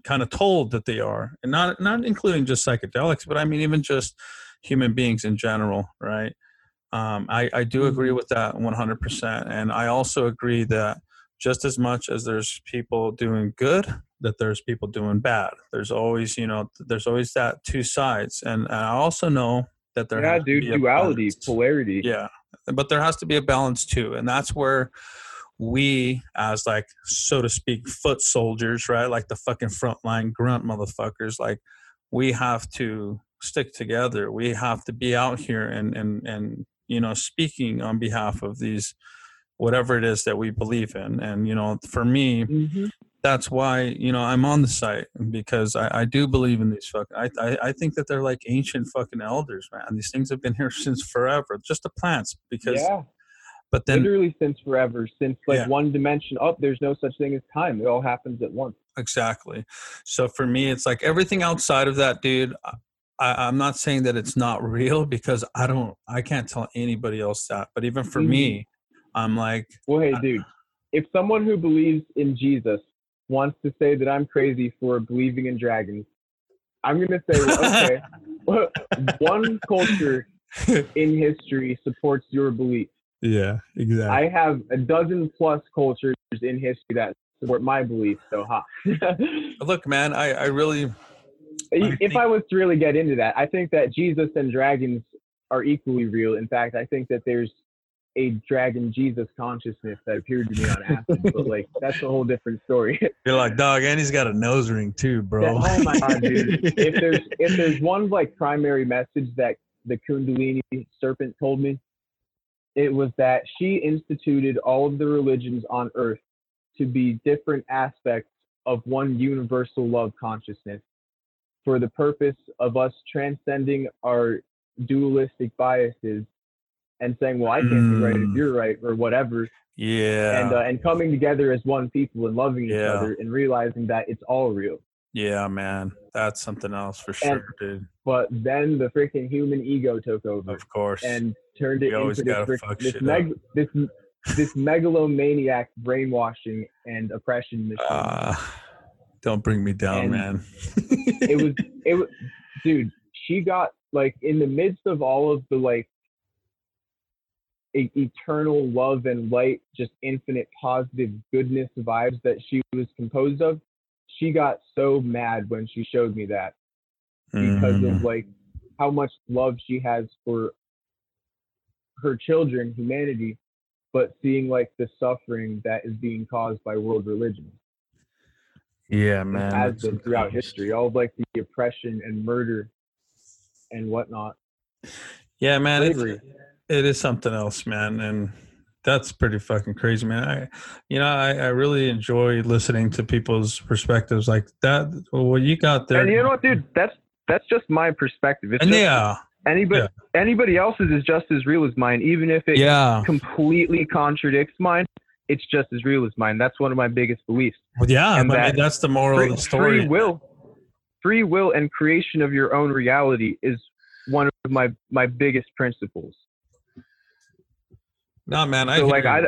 kind of told that they are, and not not including just psychedelics, but I mean even just human beings in general, right? Um, I, I do agree with that 100%. And I also agree that just as much as there's people doing good, that there's people doing bad. There's always, you know, there's always that two sides. And, and I also know that there yeah, dude, duality, polarity. Yeah. But there has to be a balance too. And that's where we, as like, so to speak, foot soldiers, right? Like the fucking frontline grunt motherfuckers, like we have to stick together. We have to be out here and, and, and, you know, speaking on behalf of these, whatever it is that we believe in. And, you know, for me, Mhm. That's why you know I'm on the site because I, I do believe in these fuck. I, I I think that they're like ancient fucking elders, man. These things have been here since forever. Just the plants, because Yeah, but then literally since forever, since like Yeah. one dimension up, there's no such thing as time. It all happens at once. exactly. So for me, it's like everything outside of that, dude. I, I'm not saying that it's not real because I don't. I can't tell anybody else that. But even for me, I'm like, Well, hey, Uh, dude, if someone who believes in Jesus wants to say that I'm crazy for believing in dragons, I'm gonna say, well, okay, one culture in history supports your belief. yeah, exactly. I have a dozen plus cultures in history that support my belief. So, ha. Look, man, I I really if think- I was to really get into that, I think that Jesus and dragons are equally real. In fact, I think that there's a dragon Jesus consciousness that appeared to me on acid, but like that's a whole different story. you're like dog, and he's got a nose ring too, bro. Oh my god, dude! If there's if there's one like primary message that the Kundalini serpent told me, it was that she instituted all of the religions on Earth to be different aspects of one universal love consciousness, for the purpose of us transcending our dualistic biases and saying, "Well, I can't be right if Mm. you're right," or whatever, yeah, and uh, and coming together as one people and loving each Yeah. other and realizing that it's all real. Yeah, man, that's something else for sure, dude. but then the freaking human ego took over Of course. and turned it into this, gotta frick- fuck this, meg- this this megalomaniac brainwashing and oppression machine. Ah, don't bring me down, And man. it was it was dude she got like in the midst of all of the like eternal love and light just infinite positive goodness vibes that she was composed of she got so mad when she showed me that because Mm, of like how much love she has for her children, humanity, but seeing like the suffering that is being caused by world religion yeah, man. been throughout history, all of like the oppression and murder and whatnot. Yeah, man. It's. It is something else, man, and that's pretty fucking crazy, man. I, you know, I, I really enjoy listening to people's perspectives like that. What you got there, And you know what, dude? That's that's just my perspective. It's and just, yeah, anybody anybody else's is just as real as mine, even if it yeah, completely contradicts mine. It's just as real as mine. That's one of my biggest beliefs. Well, yeah. and I mean, that's the moral free, of the story. free will free will and creation of your own reality is one of my my biggest principles No, man. I so like i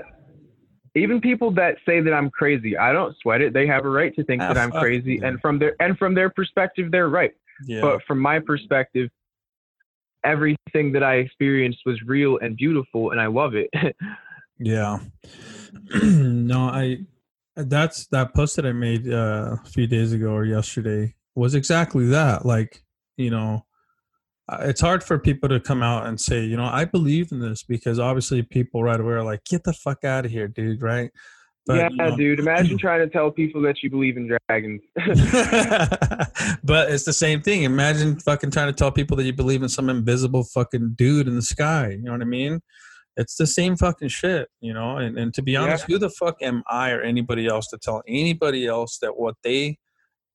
even people that say that i'm crazy i don't sweat it they have a right to think Ah, that i'm crazy yeah. and from their and from their perspective they're right yeah. but from my perspective everything that i experienced was real and beautiful and i love it Yeah. no, I that's that post that I made uh, a few days ago or yesterday was exactly that. Like, you know, it's hard for people to come out and say, you know, I believe in this because obviously people right away are like, get the fuck out of here, dude, right? yeah you know- dude imagine trying to tell people that you believe in dragons but it's the same thing. Imagine fucking trying to tell people that you believe in some invisible fucking dude in the sky. You know what I mean? It's the same fucking shit, you know. And and to be honest, who the fuck am I or anybody else to tell anybody else that what they,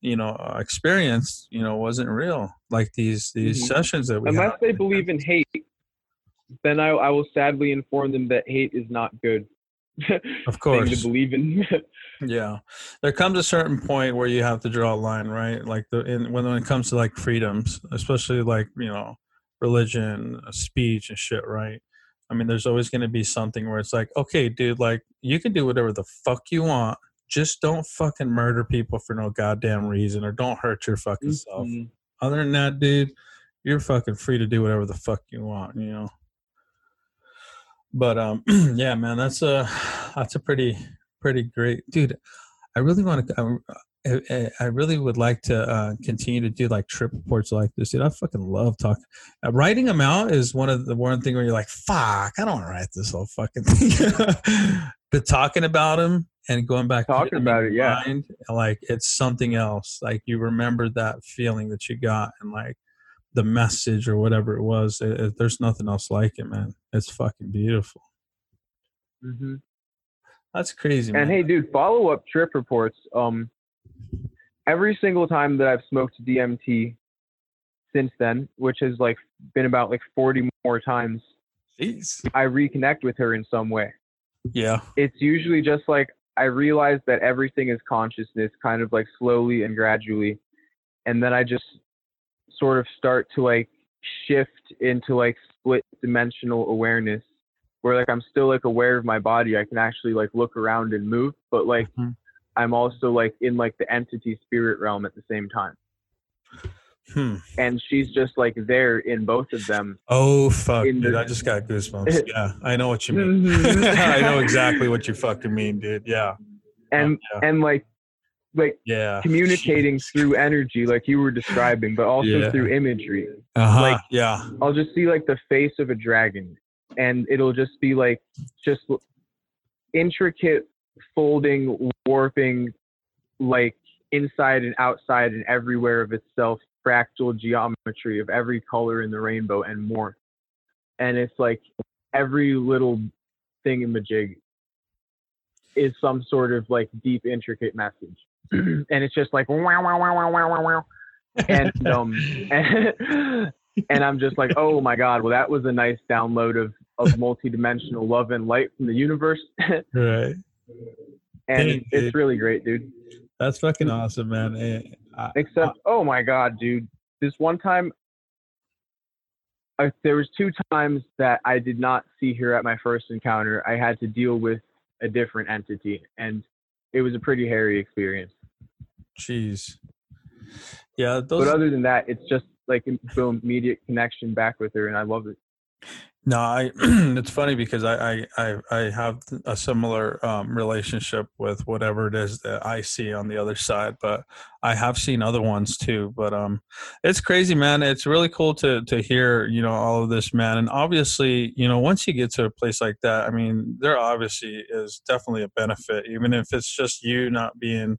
you know uh, experience you know wasn't real like these these Mhm. sessions that we Unless have. they believe in hate, then I, I will sadly inform them that hate is not good. of course to believe in. Yeah, there comes a certain point where you have to draw a line, right? Like the in, when when it comes to like freedoms, especially like you know religion, uh, speech, and shit, right? I mean, there's always going to be something where it's like, okay, dude, like you can do whatever the fuck you want, just don't fucking murder people for no goddamn reason, or don't hurt your fucking self. Mhm. Other than that, dude, you're fucking free to do whatever the fuck you want, you know. But um, yeah, man, that's a that's a pretty pretty great, dude. I really want to. I, I, I really would like to uh, continue to do like trip reports like this, dude. I fucking love talking. Uh, writing them out is one of the one thing where you're like, "Fuck, I don't want to write this whole fucking thing." but talking about them and going back, to Talking about your it, yeah. mind, like it's something else. Like you remember that feeling that you got, and like the message or whatever it was. It, it- there's nothing else like it, man. It's fucking beautiful. Mhm. That's crazy, man. And hey, dude, follow up trip reports. Um, every single time that I've smoked DMT since then, which has like been about like 40 more times, Jeez. I reconnect with her in some way. Yeah. It's usually just like I realize that everything is consciousness, kind of like slowly and gradually, and then I just sort of start to like shift into like split dimensional awareness where like I'm still like aware of my body. I can actually like look around and move, but like Mhm. I'm also like in like the entity spirit realm at the same time. Hmm. And she's just like there in both of them. Oh fuck, dude! the- I just got goosebumps. Yeah, I know what you mean. Mhm. I know exactly what you fucking mean, dude. Yeah. And Oh, yeah. and like like yeah. communicating through energy like you were describing, but also Yeah. through imagery. Uh-huh. like- yeah. I'll just see like the face of a dragon and it'll just be like just intricate folding, warping, like inside and outside and everywhere of itself, fractal geometry of every color in the rainbow and more. And it's like every little thingamajig is some sort of like deep, intricate message. and it's just like wow, wow, wow, wow, wow, wow, wow. And um and, and I'm just like, oh my god, well that was a nice download of of multidimensional love and light from the universe. Right. and Dude, dude. it's really great, dude. That's fucking awesome, man. I- Except, oh my god, dude, this one time, uh, there was two times that I did not see her at my first encounter. I had to deal with a different entity, and it was a pretty hairy experience. Jeez. Yeah, those. but other than that, it's just like a immediate connection back with her, and I love it. No, I. it's funny because I, I I have a similar um, relationship with whatever it is that I see on the other side, but I have seen other ones too. But um, it's crazy, man. It's really cool to to hear you know all of this, man. And obviously, you know, once you get to a place like that, I mean, there obviously is definitely a benefit, even if it's just you not being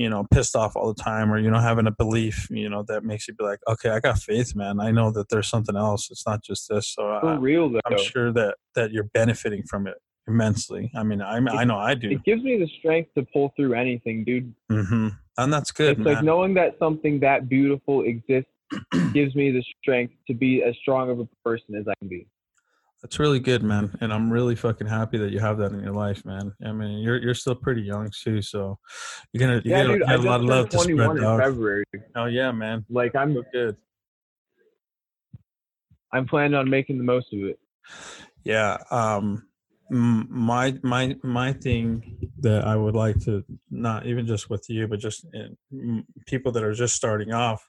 you know pissed off all the time or you know having a belief you know that makes you be like okay i got faith man. I know that there's something else. It's not just this. So For I, real though, i'm sure that that you're benefiting from it immensely. I mean i, I know i do. it gives me the strength to pull through anything, dude. hmm and that's good it's man. like knowing that something that beautiful exists gives me the strength to be as strong of a person as I can be. That's really good man and i'm really fucking happy that you have that in your life man i mean you're you're still pretty young too so you're gonna you yeah, got, dude, a lot of love to spread 21 in dog. February. oh yeah man Like I'm, so good I'm planning on making the most of it. yeah um my my my thing that i would like to not even just with you but just in, people that are just starting off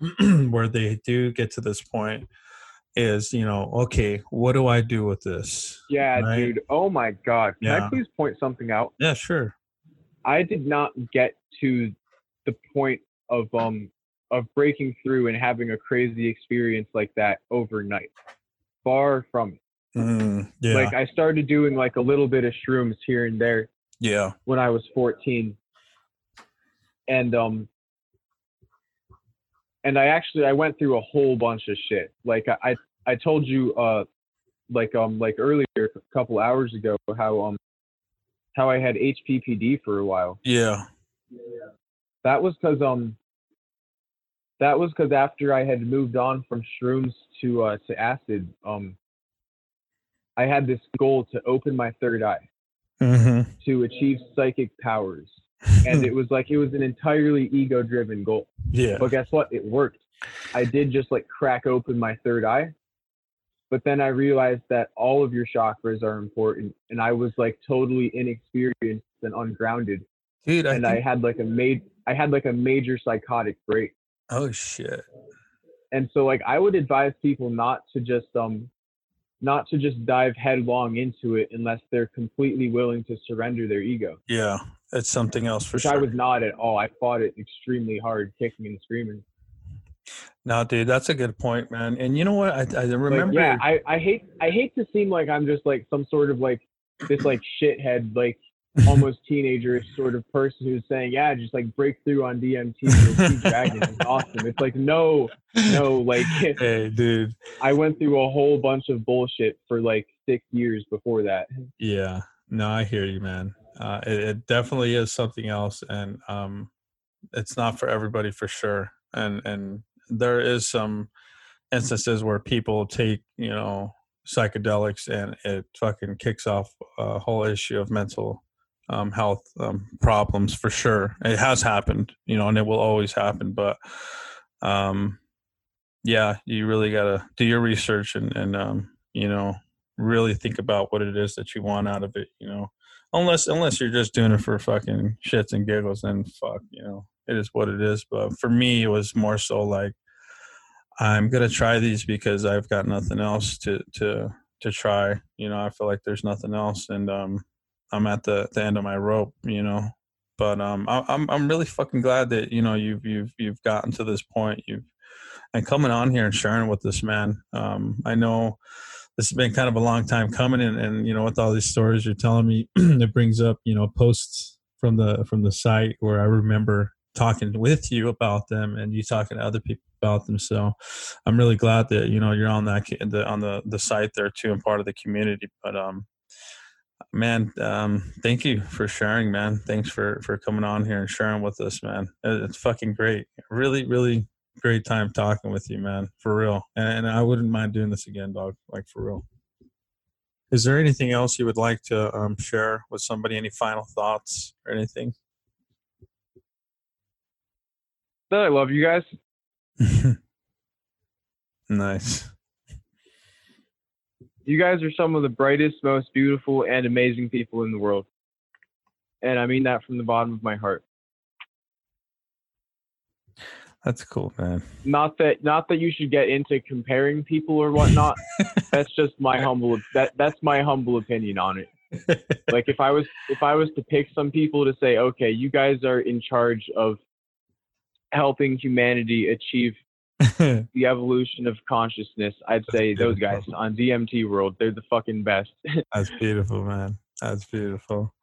where they do get to this point is you know okay what do i do with this Yeah, Right. dude. Oh my God. Can Yeah. I please point something out? yeah sure I did not get to the point of um of breaking through and having a crazy experience like that overnight. Far from it. mm, yeah Like I started doing like a little bit of shrooms here and there yeah when I was 14. And um and I actually I went through a whole bunch of shit. Like I I, I told you uh like um like earlier a couple hours ago how um how I had HPPD for a while. yeah That was because um. That was because after I had moved on from shrooms to uh to acid, um, I had this goal to open my third eye Mm-hmm. to achieve psychic powers, and it was like it was an entirely ego-driven goal. yeah. But guess what? It worked. I did just like crack open my third eye. But then I realized that all of your chakras are important. And I was like totally inexperienced and ungrounded. Dude, I and I had like a made I had like a major psychotic break. oh shit. And so like I would advise people not to just um not to just dive headlong into it unless they're completely willing to surrender their ego. Yeah. It's something else for Which sure. I was not at all. I fought it extremely hard, kicking and screaming. no, dude, that's a good point, man. And you know what? I, I Like, remember. yeah, I, I hate I hate to seem like I'm just like some sort of like this like shithead like almost teenagerish sort of person who's saying yeah just like break through on DMT see dragons it's awesome it's like no no like hey, dude. I went through a whole bunch of bullshit for like six years before that Yeah. No, I hear you, man. Uh, it, it definitely is something else, and um, it's not for everybody for sure. And and there is some instances where people take you know psychedelics and it fucking kicks off a whole issue of mental um, health um, problems for sure. It has happened, you know, and it will always happen. But um, yeah, you really gotta do your research and and um, you know really think about what it is that you want out of it. You know, unless unless you're just doing it for fucking shits and giggles, then fuck, you know, it is what it is. But for me, it was more so like I'm gonna try these because I've got nothing else to to to try. You know, I feel like there's nothing else, and um, I'm at the the end of my rope. You know, but um, I, I'm I'm really fucking glad that you know you've you've you've gotten to this point. You've and coming on here and sharing with this man. Um, I know this has been kind of a long time coming, and, and you know with all these stories you're telling me, it brings up you know posts from the from the site where I remember talking with you about them and you talking to other people about them. So I'm really glad that you know you're on that the, on the the site there too and part of the community. But um, man, um, thank you for sharing, man. Thanks for for coming on here and sharing with us, man. It's fucking great. Really, really great time talking with you, man. For real. And, and I wouldn't mind doing this again, dog. Like for real. Is there anything else you would like to um, share with somebody? Any final thoughts or anything? but I love you guys nice. you guys are some of the brightest most beautiful and amazing people in the world and I mean that from the bottom of my heart That's cool, man. not that not that you should get into comparing people or whatnot that's just my humble that that's my humble opinion on it like if i was if i was to pick some people to say okay you guys are in charge of helping humanity achieve the evolution of consciousness i'd That's say those guys on dmt world they're the fucking best That's beautiful, man. That's beautiful.